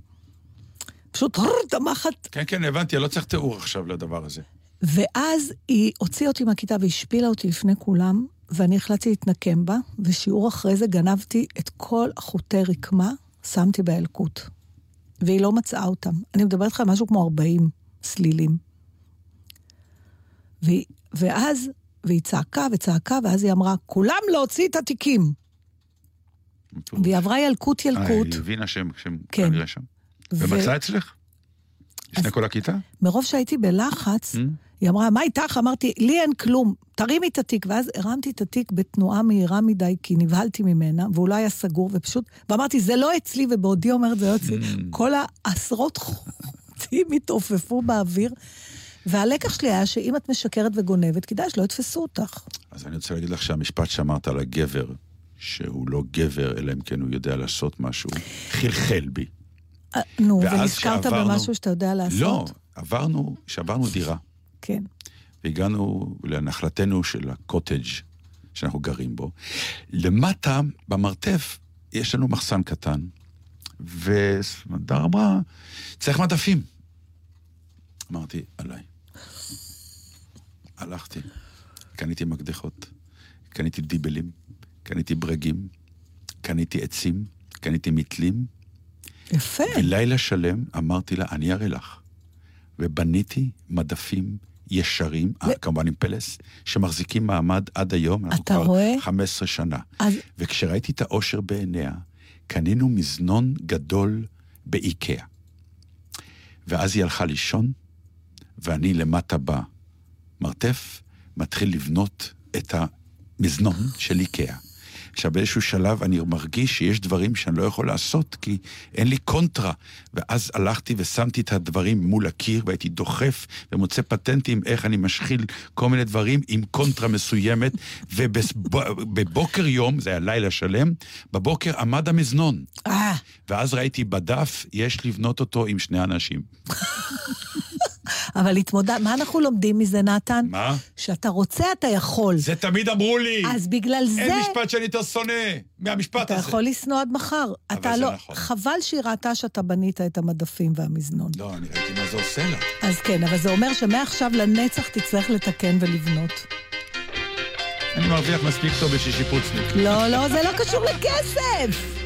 פשוט, את המחט כן, כן, הבנתי, לא צריך תיאור עכשיו לדבר הזה. ואז היא הוציאה אותי מהכיתה והשפילה אותי לפני כולם, ואני החלטתי להתנקם בה, ושיעור אחרי זה גנבתי את כל החוטי רקמה, שמתי באלקוט. והיא לא מצאה אותם. אני מדברת איתך על משהו כמו 40 סלילים. והיא, ואז, והיא צעקה וצעקה, ואז היא אמרה, כולם להוציא את התיקים. והיא עברה ילקוט אה, ילקוט. היא הבינה שהם. כנראה שם. ומצאה אצלך? לפני כל הכיתה? מרוב שהייתי בלחץ, Mm. היא אמרה, מה איתך? אמרתי, לי אין כלום, תרימי את התיק. ואז הרמתי את התיק בתנועה מהירה מדי, כי נבהלתי ממנה, והוא לא היה סגור, ופשוט, ואמרתי, זה לא אצלי, ובעודי אומרת, זה לא אצלי. Mm. כל העשרות עצים התעופפו באוויר. והלקח שלי היה שאם את משקרת וגונבת, כדאי שלא יתפסו אותך. אז אני רוצה להגיד לך שהמשפט שאמרת על הגבר, שהוא לא גבר, אלא אם כן הוא יודע לעשות משהו, חלחל בי. אה, נו, ונזכרת שעברנו- במשהו שאתה יודע לעשות? לא, עברנו, שעברנו דירה, כן. והגענו לנחלתנו של הקוטג' שאנחנו גרים בו. למטה, במרתף, יש לנו מחסן קטן, וסמדר אמרה, צריך מדפים. אמרתי, עליי. הלכתי, קניתי מקדחות, קניתי דיבלים, קניתי ברגים, קניתי עצים, קניתי מתלים, יפה. ולילה שלם אמרתי לה, אני אראה לך. ובניתי מדפים ישרים, ו- כמובן עם פלס, שמחזיקים מעמד עד היום, אנחנו אתה כבר רואה? 15 שנה. אז וכשראיתי את האושר בעיניה, קנינו מזנון גדול באיקאה. ואז היא הלכה לישון, ואני למטה במרתף, מתחיל לבנות את המזנון של איקאה. עכשיו, באיזשהו שלב אני מרגיש שיש דברים שאני לא יכול לעשות, כי אין לי קונטרה. ואז הלכתי ושמתי את הדברים מול הקיר, והייתי דוחף ומוצא פטנטים איך אני משחיל כל מיני דברים עם קונטרה מסוימת, ובבוקר יום, זה היה לילה שלם, בבוקר עמד המזנון. אה, ואז ראיתי בדף, יש לבנות אותו עם שני אנשים. אבל התמודד... מה אנחנו לומדים מזה, נתן? מה? שאתה רוצה, אתה יכול. זה תמיד אמרו לי! אז בגלל זה... אין משפט שאני יותר שונא מהמשפט אתה הזה. יכול לשנוא עד מחר. אתה לא... נכון. חבל שהיא ראתה שאתה בנית את המדפים והמזנון. לא, אני ראיתי מה זה עושה לה. אז כן, אבל זה אומר שמעכשיו לנצח תצטרך לתקן ולבנות. אני מרוויח מספיק טוב בשביל שיפוצניק. לא, לא, זה לא קשור לכסף!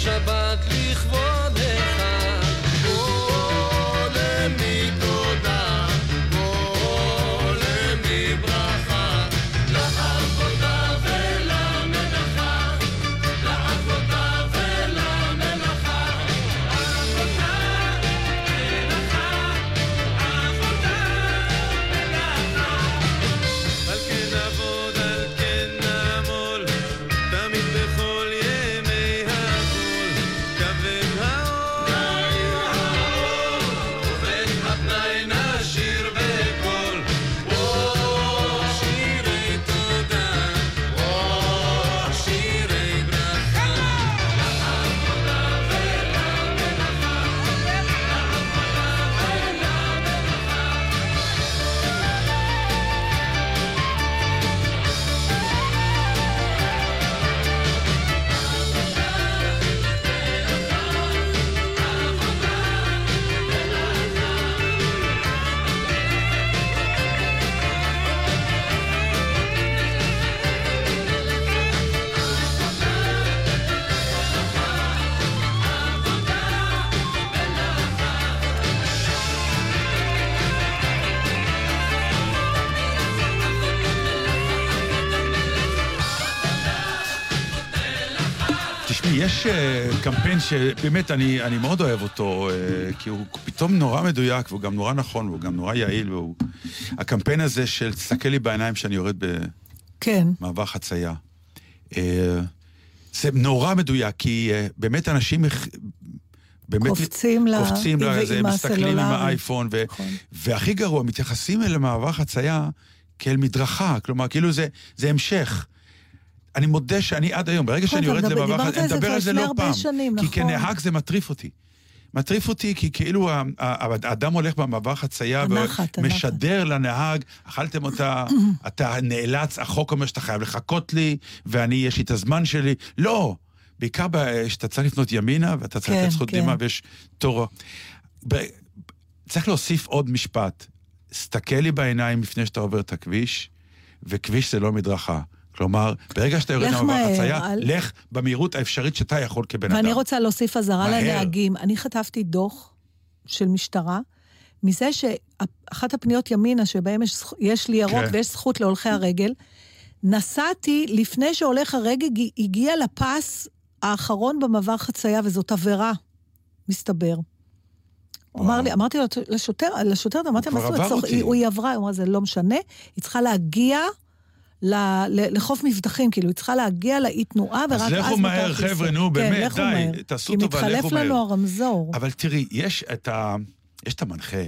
trzeba שבאמת אני, אני מאוד אוהב אותו, אה, כי הוא פתאום נורא מדויק, והוא גם נורא נכון, והוא גם נורא יעיל, והוא... הקמפיין הזה של תסתכל לי בעיניים שאני יורד כן. במעבר חצייה. אה, זה נורא מדויק, כי אה, באמת אנשים... באמת... קופצים ל- קופצים לזה, מסתכלים עם. האייפון, ו... נכון. והכי גרוע, מתייחסים אל מעבר חצייה כאל מדרכה, כלומר, כאילו זה, זה המשך. אני מודה שאני עד היום, ברגע שאני יורד למעבר אני מדבר על זה לא פעם. שנים, כי נכון. כנהג זה מטריף אותי. מטריף אותי כי כאילו האדם הולך במעבר חצייה ומשדר לנהג, אכלתם אותה, אתה נאלץ, החוק אומר שאתה חייב לחכות לי, ואני, יש לי את הזמן שלי. לא, בעיקר שאתה צריך לפנות ימינה, ואתה צריך כן, לתת זכות כן. קדימה, ויש תור. צריך להוסיף עוד משפט. סתכל לי בעיניים לפני שאתה עובר את הכביש, וכביש זה לא מדרכה. כלומר, ברגע שאתה יורד מהר, חצייה, אל- לך במהירות האפשרית שאתה יכול כבן אדם. ואני רוצה להוסיף אזהרה. לנהגים. אני חטפתי דוח של משטרה, מזה שאחת הפניות ימינה, שבהן יש, יש לי ירוק כן. ויש זכות להולכי הרגל, נסעתי לפני שהולך הרגל הג- הגיע לפס האחרון במעבר חצייה, וזאת עבירה, מסתבר. אמר לי, אמרתי לו- לשוטר, לשוטר, אמרתי מה זאת אומרת, אותי." היא- הוא היא עברה, הוא אמר, זה לא משנה, היא צריכה להגיע לחוף מבטחים, כאילו, היא צריכה להגיע לאי תנועה, ורק אז אז לכו מהר. חבר'ה, נו, באמת, כן, לכו די. תעשו כי טובה, לכו מתחלף מהר. לנו הרמזור. אבל תראי, יש את, ה... יש את המנחה,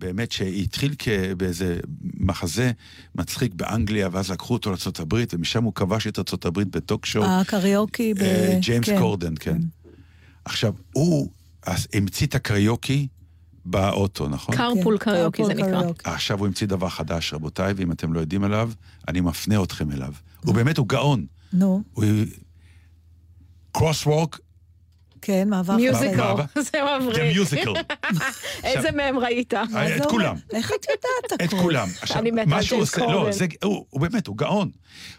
באמת, שהתחיל. באיזה מחזה מצחיק באנגליה, ואז לקחו אותו לארה"ב, ומשם הוא כבש את ארה"ב בטוק שואו. הקריוקי ב... אה, ג'יימס כן. קורדן, כן. עכשיו, הוא המציא את הקריוקי באוטו, נכון? carpool כן, קריוקי זה carpool נקרא. עכשיו הוא המציא דבר חדש, רבותיי, ואם אתם לא יודעים עליו, אני מפנה אתכם אליו. הוא באמת, הוא גאון. נו, הוא... Crosswalk, כן, מעבר musical, מעבר. זה the מבריק. musical. איזה מהם ראית? זה את? כולם. איך את יודעת את הכל? כולם. אני מתה על שהוא ג'יימס עושה, לא. זה, הוא, באמת, הוא גאון.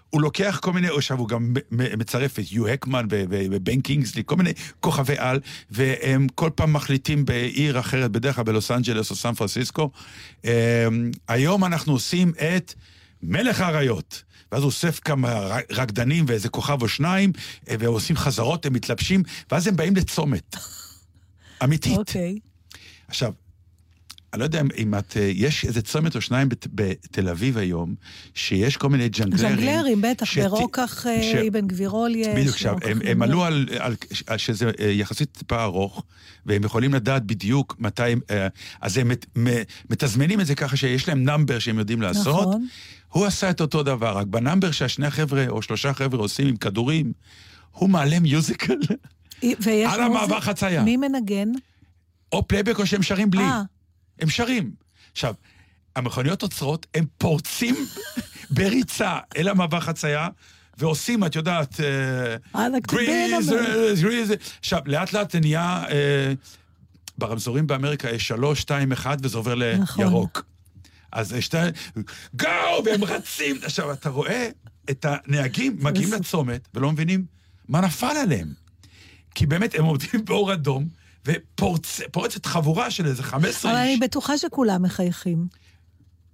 הוא לוקח כל מיני, עכשיו הוא גם מצרף את יו ג'קמן ובן קינגסלי, כל מיני כוכבי על, והם כל פעם מחליטים בעיר אחרת, בדרך כלל בלוס אנג'לס או סן פרנסיסקו. אמ, היום אנחנו עושים את מלך האריות. ואז הוא אוסף כמה רקדנים ואיזה כוכב או שניים, אה, ועושים חזרות, הם מתלבשים, ואז הם באים לצומת. אמיתית. אוקיי. עכשיו, אני לא יודע אם- את... אה, יש איזה צומת או שניים בת, בתל אביב היום, שיש כל מיני ג'נגלרים. ז'נגלרים, בטח, שת- ברוקח אה, ש- אבן גבירול יש. בדיוק, עכשיו, הם, הם. עלו על, על, על שזה אה, יחסית טיפה ארוך, והם יכולים לדעת בדיוק מתי הם... אז הם מת, מתזמנים את זה ככה שיש להם number שהם יודעים לעשות. נכון. הוא עשה את אותו דבר, רק ב number שהשני החבר'ה או שלושה חבר'ה עושים עם כדורים, הוא מעלה musical, על המעבר חצייה. מי מנגן? או פלייבק או שהם שרים בלי. אה, הם שרים. עכשיו, המכוניות עוצרות, הם פורצים בריצה אל המעבר חצייה, ועושים, את יודעת, אה, כתבי גריז. אה, גריז. עכשיו, לאט לאט זה נהיה, אה, ברמזורים באמריקה יש שלוש, שתיים, אחד, וזה עובר נכון. לירוק. אז יש שתיים, גו, והם רצים. עכשיו, אתה רואה את הנהגים מגיעים לצומת ולא מבינים מה נפל עליהם. כי באמת, הם עומדים באור אדום, ופורצת חבורה של איזה 15 אבל איש. אני בטוחה שכולם מחייכים.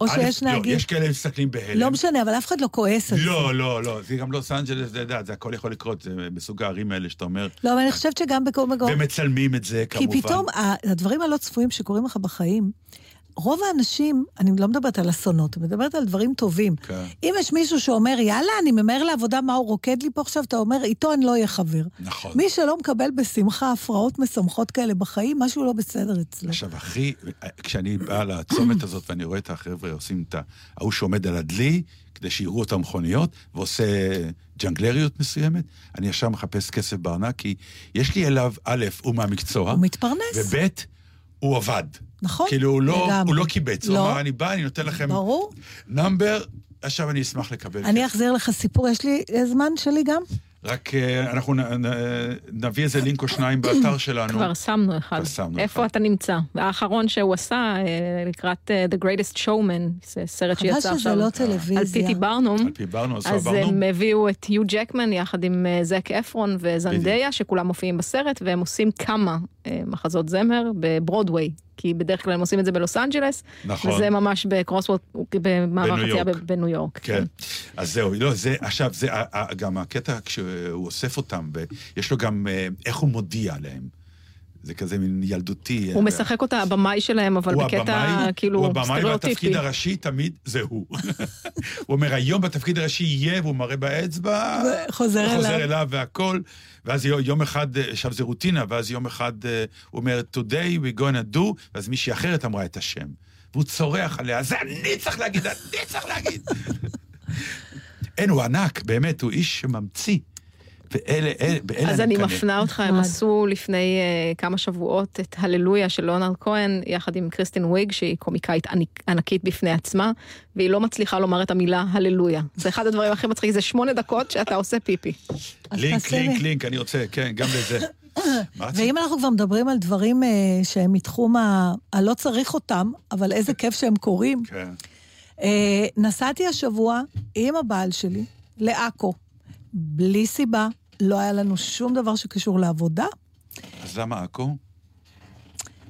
או שיש לא, נהגים... יש כאלה שמסתכלים בהלם. לא משנה, אבל אף אחד לא כועס על זה. לא, לא, לא, זה גם לוס אנג'לס, אתה יודע, זה הכל יכול לקרות, זה בסוג הערים האלה שאתה אומר, לא, אבל אני חושבת שגם בכל מקום... ומצלמים את זה, כי כמובן. פתאום ה- הדברים הלא צפויים שקורים לך בחיים, רוב האנשים, אני לא מדברת על אסונות, אני מדברת על דברים טובים. כן. אם יש מישהו שאומר, יאללה, אני ממהר לעבודה, מה הוא רוקד לי פה עכשיו, אתה אומר, איתו אני לא אהיה חבר. נכון. מי שלא מקבל בשמחה הפרעות משמחות כאלה בחיים, משהו לא בסדר אצלו. עכשיו, אחי, כשאני בא לצומת הזאת ואני רואה את החבר'ה עושים את. ההוא שעומד על הדלי, כדי שיראו את המכוניות, ועושה ג'נגלריות מסוימת, אני ישר מחפש כסף בארנק, כי יש לי אליו, א', הוא מהמקצוע, הוא מתפרנס. וב', הוא עבד. נכון, כאילו, הוא לא, לגמרי. הוא לא קיבץ, הוא לא. אמר, אני בא, אני נותן לכם ברור. נאמבר, עכשיו אני אשמח לקבל אני כסף. אחזיר לך סיפור, יש לי אה, זמן שלי גם? רק אה, אנחנו נ, נ, נביא איזה לינק או שניים באתר שלנו. כבר שמנו אחד. כבר שמנו איפה אחד. אתה נמצא? האחרון שהוא עשה אה, לקראת The Greatest Showman, זה סרט חבל שיצא שזה עכשיו. לא על טלוויזיה. פי. טי. ברנום. על פי ברנו, אז. הם הביאו את יו ג'קמן יחד עם זק אפרון וזנדאיה, שכולם מופיעים בסרט, והם עושים כמה מחזות זמר בברודוויי, כי בדרך כלל הם עושים את זה בלוס אנג'לס, נכון. וזה ממש ב crosswalk, במעבר חצייה בניו יורק. כן. אז זהו, לא, זה, עכשיו, זה גם הקטע כשהוא אוסף אותם, ויש לו גם אה, איך הוא מודיע להם. זה כזה מין ילדותי. הוא משחק אותה הבמאי שלהם, אבל בקטע הבמאי, כאילו הוא הבמאי סטריאוטיפי. והתפקיד הראשי תמיד זה הוא. הוא אומר, היום בתפקיד הראשי יהיה, והוא מראה באצבע, וחוזר חוזר אליו. אליו והכל, ואז יום- אחד, אה, עכשיו זה רוטינה, ואז יום אחד אה, הוא אומר, today we gonna do, ואז מישהי אחרת אמרה את השם. והוא צורח עליה, זה אני צריך להגיד, אני צריך להגיד. אין, הוא ענק, באמת, הוא איש שממציא. ואלה, אלה, באלה אז אני מקנא. מפנה אותך, הם. עשו לפני uh, כמה שבועות את הללויה של ליאונרד כהן, יחד עם קריסטין וויג, שהיא קומיקאית עניק- ענקית בפני עצמה, והיא לא מצליחה לומר את המילה הללויה. זה אחד הדברים הכי מצחיקים, זה שמונה דקות שאתה עושה פיפי. לינק, לינק, לי. לינק, אני רוצה, כן, גם לזה. ואם אנחנו כבר מדברים על דברים אה, שהם מתחום ה... הלא צריך אותם, אבל איזה כיף שהם קורים. כן. אה, נסעתי השבוע עם הבעל שלי לעכו, בלי סיבה, לא היה לנו שום דבר שקשור לעבודה. אז למה עכו?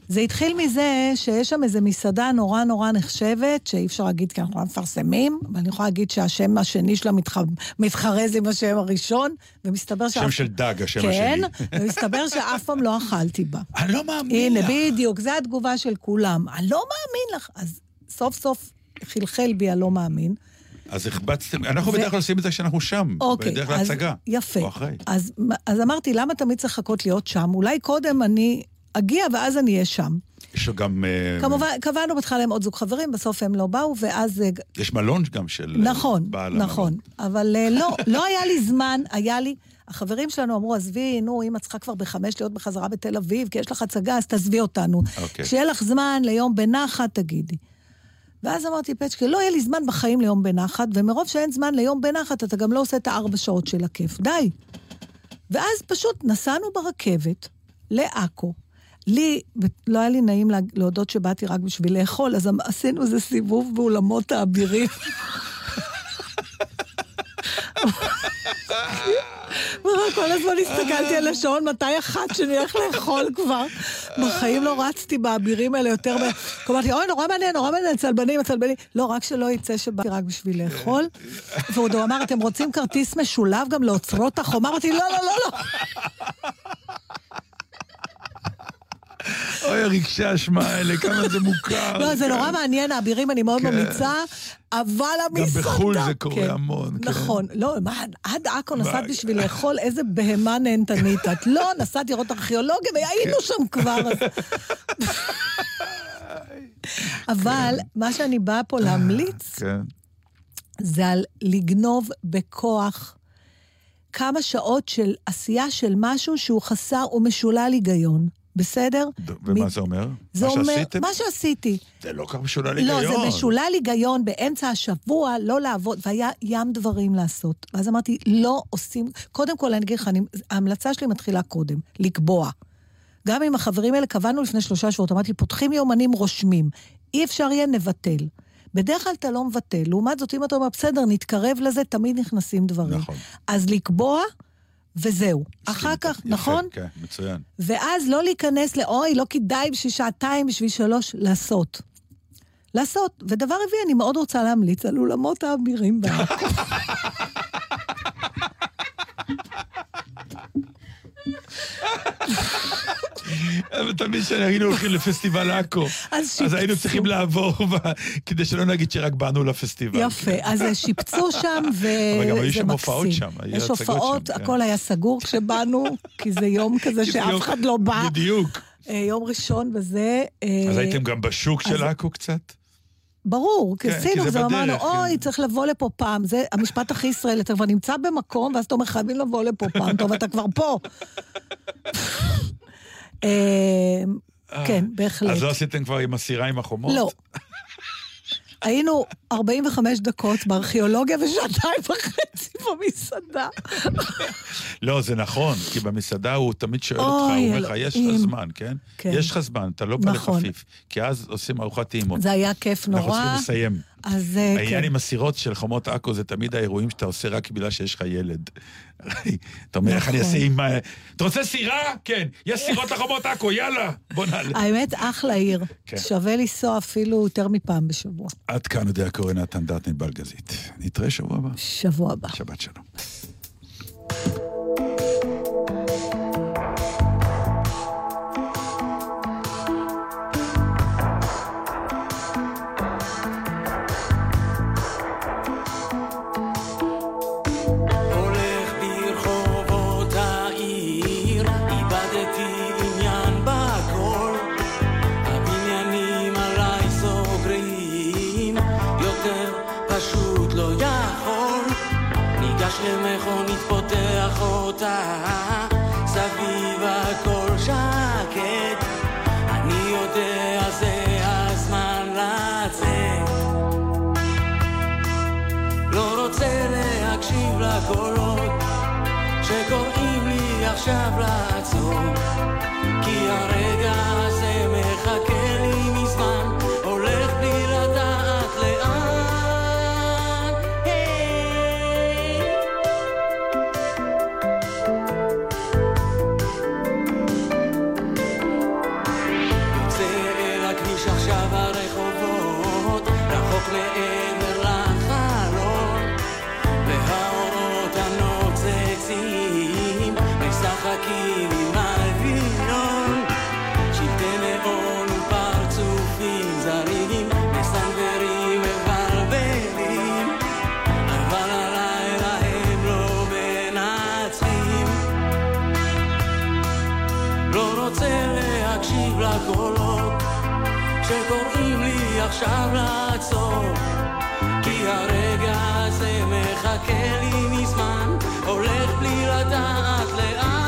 זה התחיל מזה שיש שם איזו מסעדה נורא נורא נחשבת, שאי אפשר להגיד כי אנחנו לא מפרסמים, אבל אני יכולה להגיד שהשם השני שלה מתח... מתחרז עם השם הראשון, ומסתבר שם של דג, השם השני. כן, ומסתבר שאף פעם לא אכלתי בה. אני לא מאמין הנה, לך. בדיוק, זו התגובה של כולם. אני לא מאמין לך. אז סוף סוף חלחל בי הלא מאמין. אז החבצתם, אנחנו ו- בדרך כלל עושים את זה כשאנחנו שם, אוקיי, בדרך אז להצגה. יפה. או אחרי. אז, אז אמרתי, למה תמיד צריך לחכות להיות שם? אולי קודם אני אגיע ואז אני אהיה שם. יש לו גם... אה, כמובן, קבענו בהתחלה עם עוד זוג חברים, בסוף הם לא באו, ואז... אה, יש מלון גם של... אה, נכון, בעל נכון. המלון. אבל לא, לא היה לי זמן, היה לי... החברים שלנו אמרו, עזבי, נו, אם את צריכה כבר בחמש להיות בחזרה בתל אביב, כי יש לך הצגה, אז תעזבי אותנו. אוקיי. כשיהיה לך זמן ליום בנחת, תגידי. ואז אמרתי, פצ'קה, לא יהיה לי זמן בחיים ליום בנחת, ומרוב שאין זמן ליום בנחת, אתה גם לא עושה את הארבע שעות של הכיף. די. ואז פשוט נסענו ברכבת לעכו. לי, לא היה לי נעים לה- להודות שבאתי רק בשביל לאכול, אז עשינו איזה סיבוב באולמות האבירים. כל הזמן הסתכלתי על השעון, מתי אחת שאני הולך לאכול כבר. בחיים לא רצתי באבירים האלה יותר. אמרתי, אוי, נורא מעניין, נורא מעניין, הצלבנים, הצלבנים. לא, רק שלא יצא שבאתי רק בשביל לאכול. ועוד הוא אמר, אתם רוצים כרטיס משולב גם לאוצרות החומה? אמרתי, לא, לא, לא, לא. אוי, הרגשי האשמה האלה, כמה זה מוכר. לא, זה כן. נורא מעניין, האבירים אני מאוד כן. ממליצה, אבל המסעדה... בחו"ל זה קורה כן. המון, כן. נכון. לא, מה, עד עכו נסעת? בשביל לאכול, איזה בהמה נהנתנית את. לא, נסעת לראות ארכיאולוגיה, והיינו שם כבר. אבל מה שאני באה פה להמליץ, כן. זה על לגנוב בכוח כמה שעות של עשייה של משהו שהוא חסר ומשולל היגיון. בסדר? ומה מ- זה אומר? זה מה אומר, שעשיתם? מה שעשיתי. זה לא כך משולל לא, היגיון. זה משולל היגיון באמצע השבוע, לא לעבוד, והיה ים דברים לעשות. ואז אמרתי, לא עושים... קודם כל, אני אגיד לך, ההמלצה שלי מתחילה קודם, לקבוע. גם עם החברים האלה קבענו לפני שלושה שבועות, אמרתי, פותחים יומנים, רושמים. אי אפשר יהיה, נבטל. בדרך כלל אתה לא מבטל. לעומת זאת, אם אתה אומר, בסדר, נתקרב לזה, תמיד נכנסים דברים. נכון. אז לקבוע, וזהו. אחר כך, איתך. נכון? יפה, כן, מצוין. ואז לא להיכנס לאוי, לא כדאי בשביל שעתיים, בשביל שלוש, לעשות. לעשות. ודבר רביעי, אני מאוד רוצה להמליץ על אולמות האבירים בעכו. תמיד כשהיינו הולכים לפסטיבל עכו, אז אז היינו. צריכים לעבור, כדי שלא נגיד שרק באנו לפסטיבל. יפה, אז שיפצו שם, וזה אבל גם היו מקסים. שם הופעות שם, יש הופעות, כן. הכל היה סגור כשבאנו, כי זה יום כזה שאף אחד לא בא. בדיוק. אה, יום ראשון וזה... אה, אז הייתם גם בשוק של עכו קצת? ברור, כן, כי כסינו, זה אמרנו, אוי, כן. צריך לבוא לפה פעם. זה המשפט הכי ישראלי, אתה כבר נמצא במקום, ואז אתה אומר, חייבים לבוא לפה פעם. טוב, אתה כבר פה. אה, כן, בהחלט. אז לא עשיתם כבר עם הסירה עם החומות? לא. היינו 45 דקות בארכיאולוגיה ושעתיים וחצי במסעדה. לא, זה נכון, כי במסעדה הוא תמיד שואל אותך, הוא אומר לך, יש לך אלוהים." זמן, כן? כן. יש לך זמן, אתה לא בא נכון. לחפיף. כי אז עושים ארוחת טעימות. זה היה כיף אנחנו נורא. צריכים לסיים. אז אה, העניין כן. עם הסירות של חומות עכו זה תמיד האירועים שאתה עושה רק בגלל שיש לך ילד. אתה אומר, איך אני נכון. אעשה עם... אתה רוצה סירה? כן. יש סירות לחומות עכו, יאללה. בוא נעלה. האמת, אחלה עיר. כן. שווה לנסוע אפילו יותר מפעם בשבוע. עד כאן יודע קורא נתן דטנר בלגזית. נתראה שבוע הבא. שבוע הבא. שבת שלום. פשוט לא יכול. ניגש למכונית, פותח אותה, סביב הכל שקט. אני יודע זה הזמן לצאת. לא רוצה להקשיב לקולות שקוראים לי עכשיו לעצור, כי הרי... עכשיו לעצור כי הרגע הזה מחכה לי מזמן הולך בלי לדעת לאן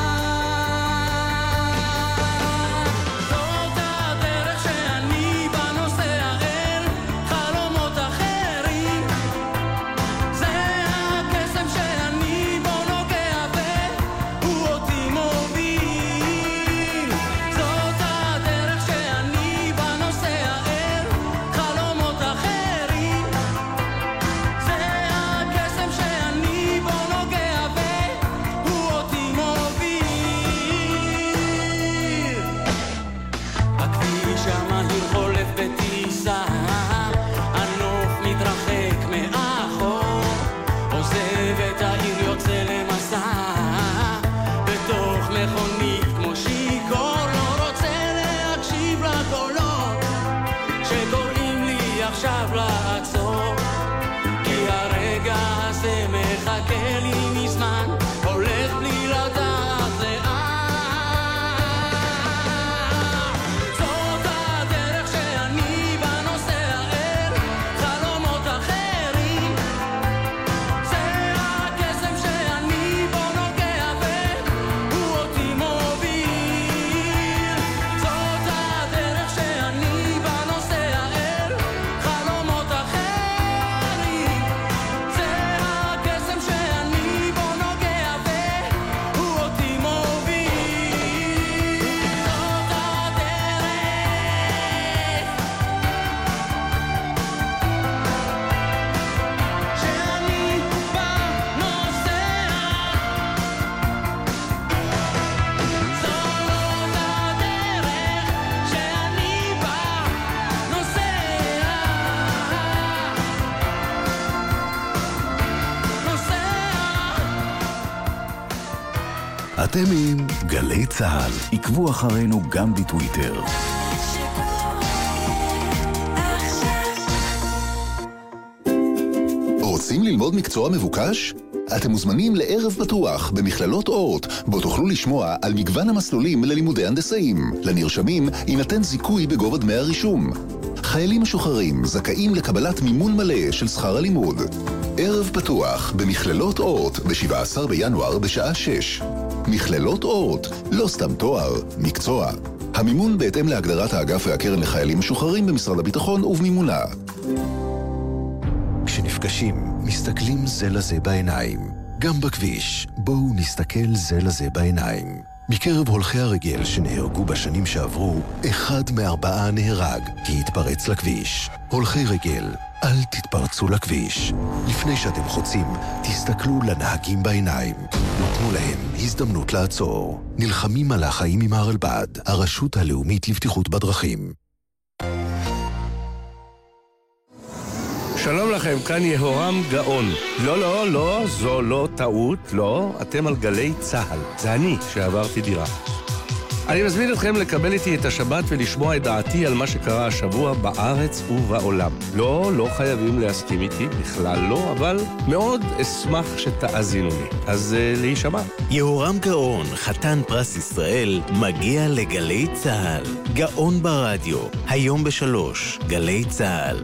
צה"ל. עקבו אחרינו גם בטוויטר. רוצים ללמוד מקצוע מבוקש? אתם מוזמנים לערב פתוח במכללות אורט, בו תוכלו לשמוע על מגוון המסלולים ללימודי הנדסאים. לנרשמים יינתן זיכוי בגובה דמי הרישום. חיילים משוחררים זכאים לקבלת מימון מלא של שכר הלימוד. ערב פתוח במכללות אורט ב-17 בינואר בשעה 6. מכללות אורט, לא סתם תואר, מקצוע. המימון בהתאם להגדרת האגף והקרן לחיילים משוחררים במשרד הביטחון ובמימונה. כשנפגשים, מסתכלים זה לזה בעיניים. גם בכביש, בואו נסתכל זה לזה בעיניים. מקרב הולכי הרגל שנהרגו בשנים שעברו, אחד מארבעה נהרג כי התפרץ לכביש. הולכי רגל, אל תתפרצו לכביש. לפני שאתם חוצים, תסתכלו לנהגים בעיניים. ותנו להם הזדמנות לעצור. נלחמים על החיים עם הרלב"ד, הרשות הלאומית לבטיחות בדרכים. שלום לכם, כאן יהורם גאון. לא, לא, לא, זו לא טעות, לא, אתם על גלי צה"ל. זה אני שעברתי דירה. אני מזמין אתכם לקבל איתי את השבת ולשמוע את דעתי על מה שקרה השבוע בארץ ובעולם. לא, לא חייבים להסכים איתי, בכלל לא, אבל מאוד אשמח שתאזינו לי. אז uh, להישמע. יהורם גאון, חתן פרס ישראל, מגיע לגלי צה"ל. גאון ברדיו, היום בשלוש, גלי צה"ל.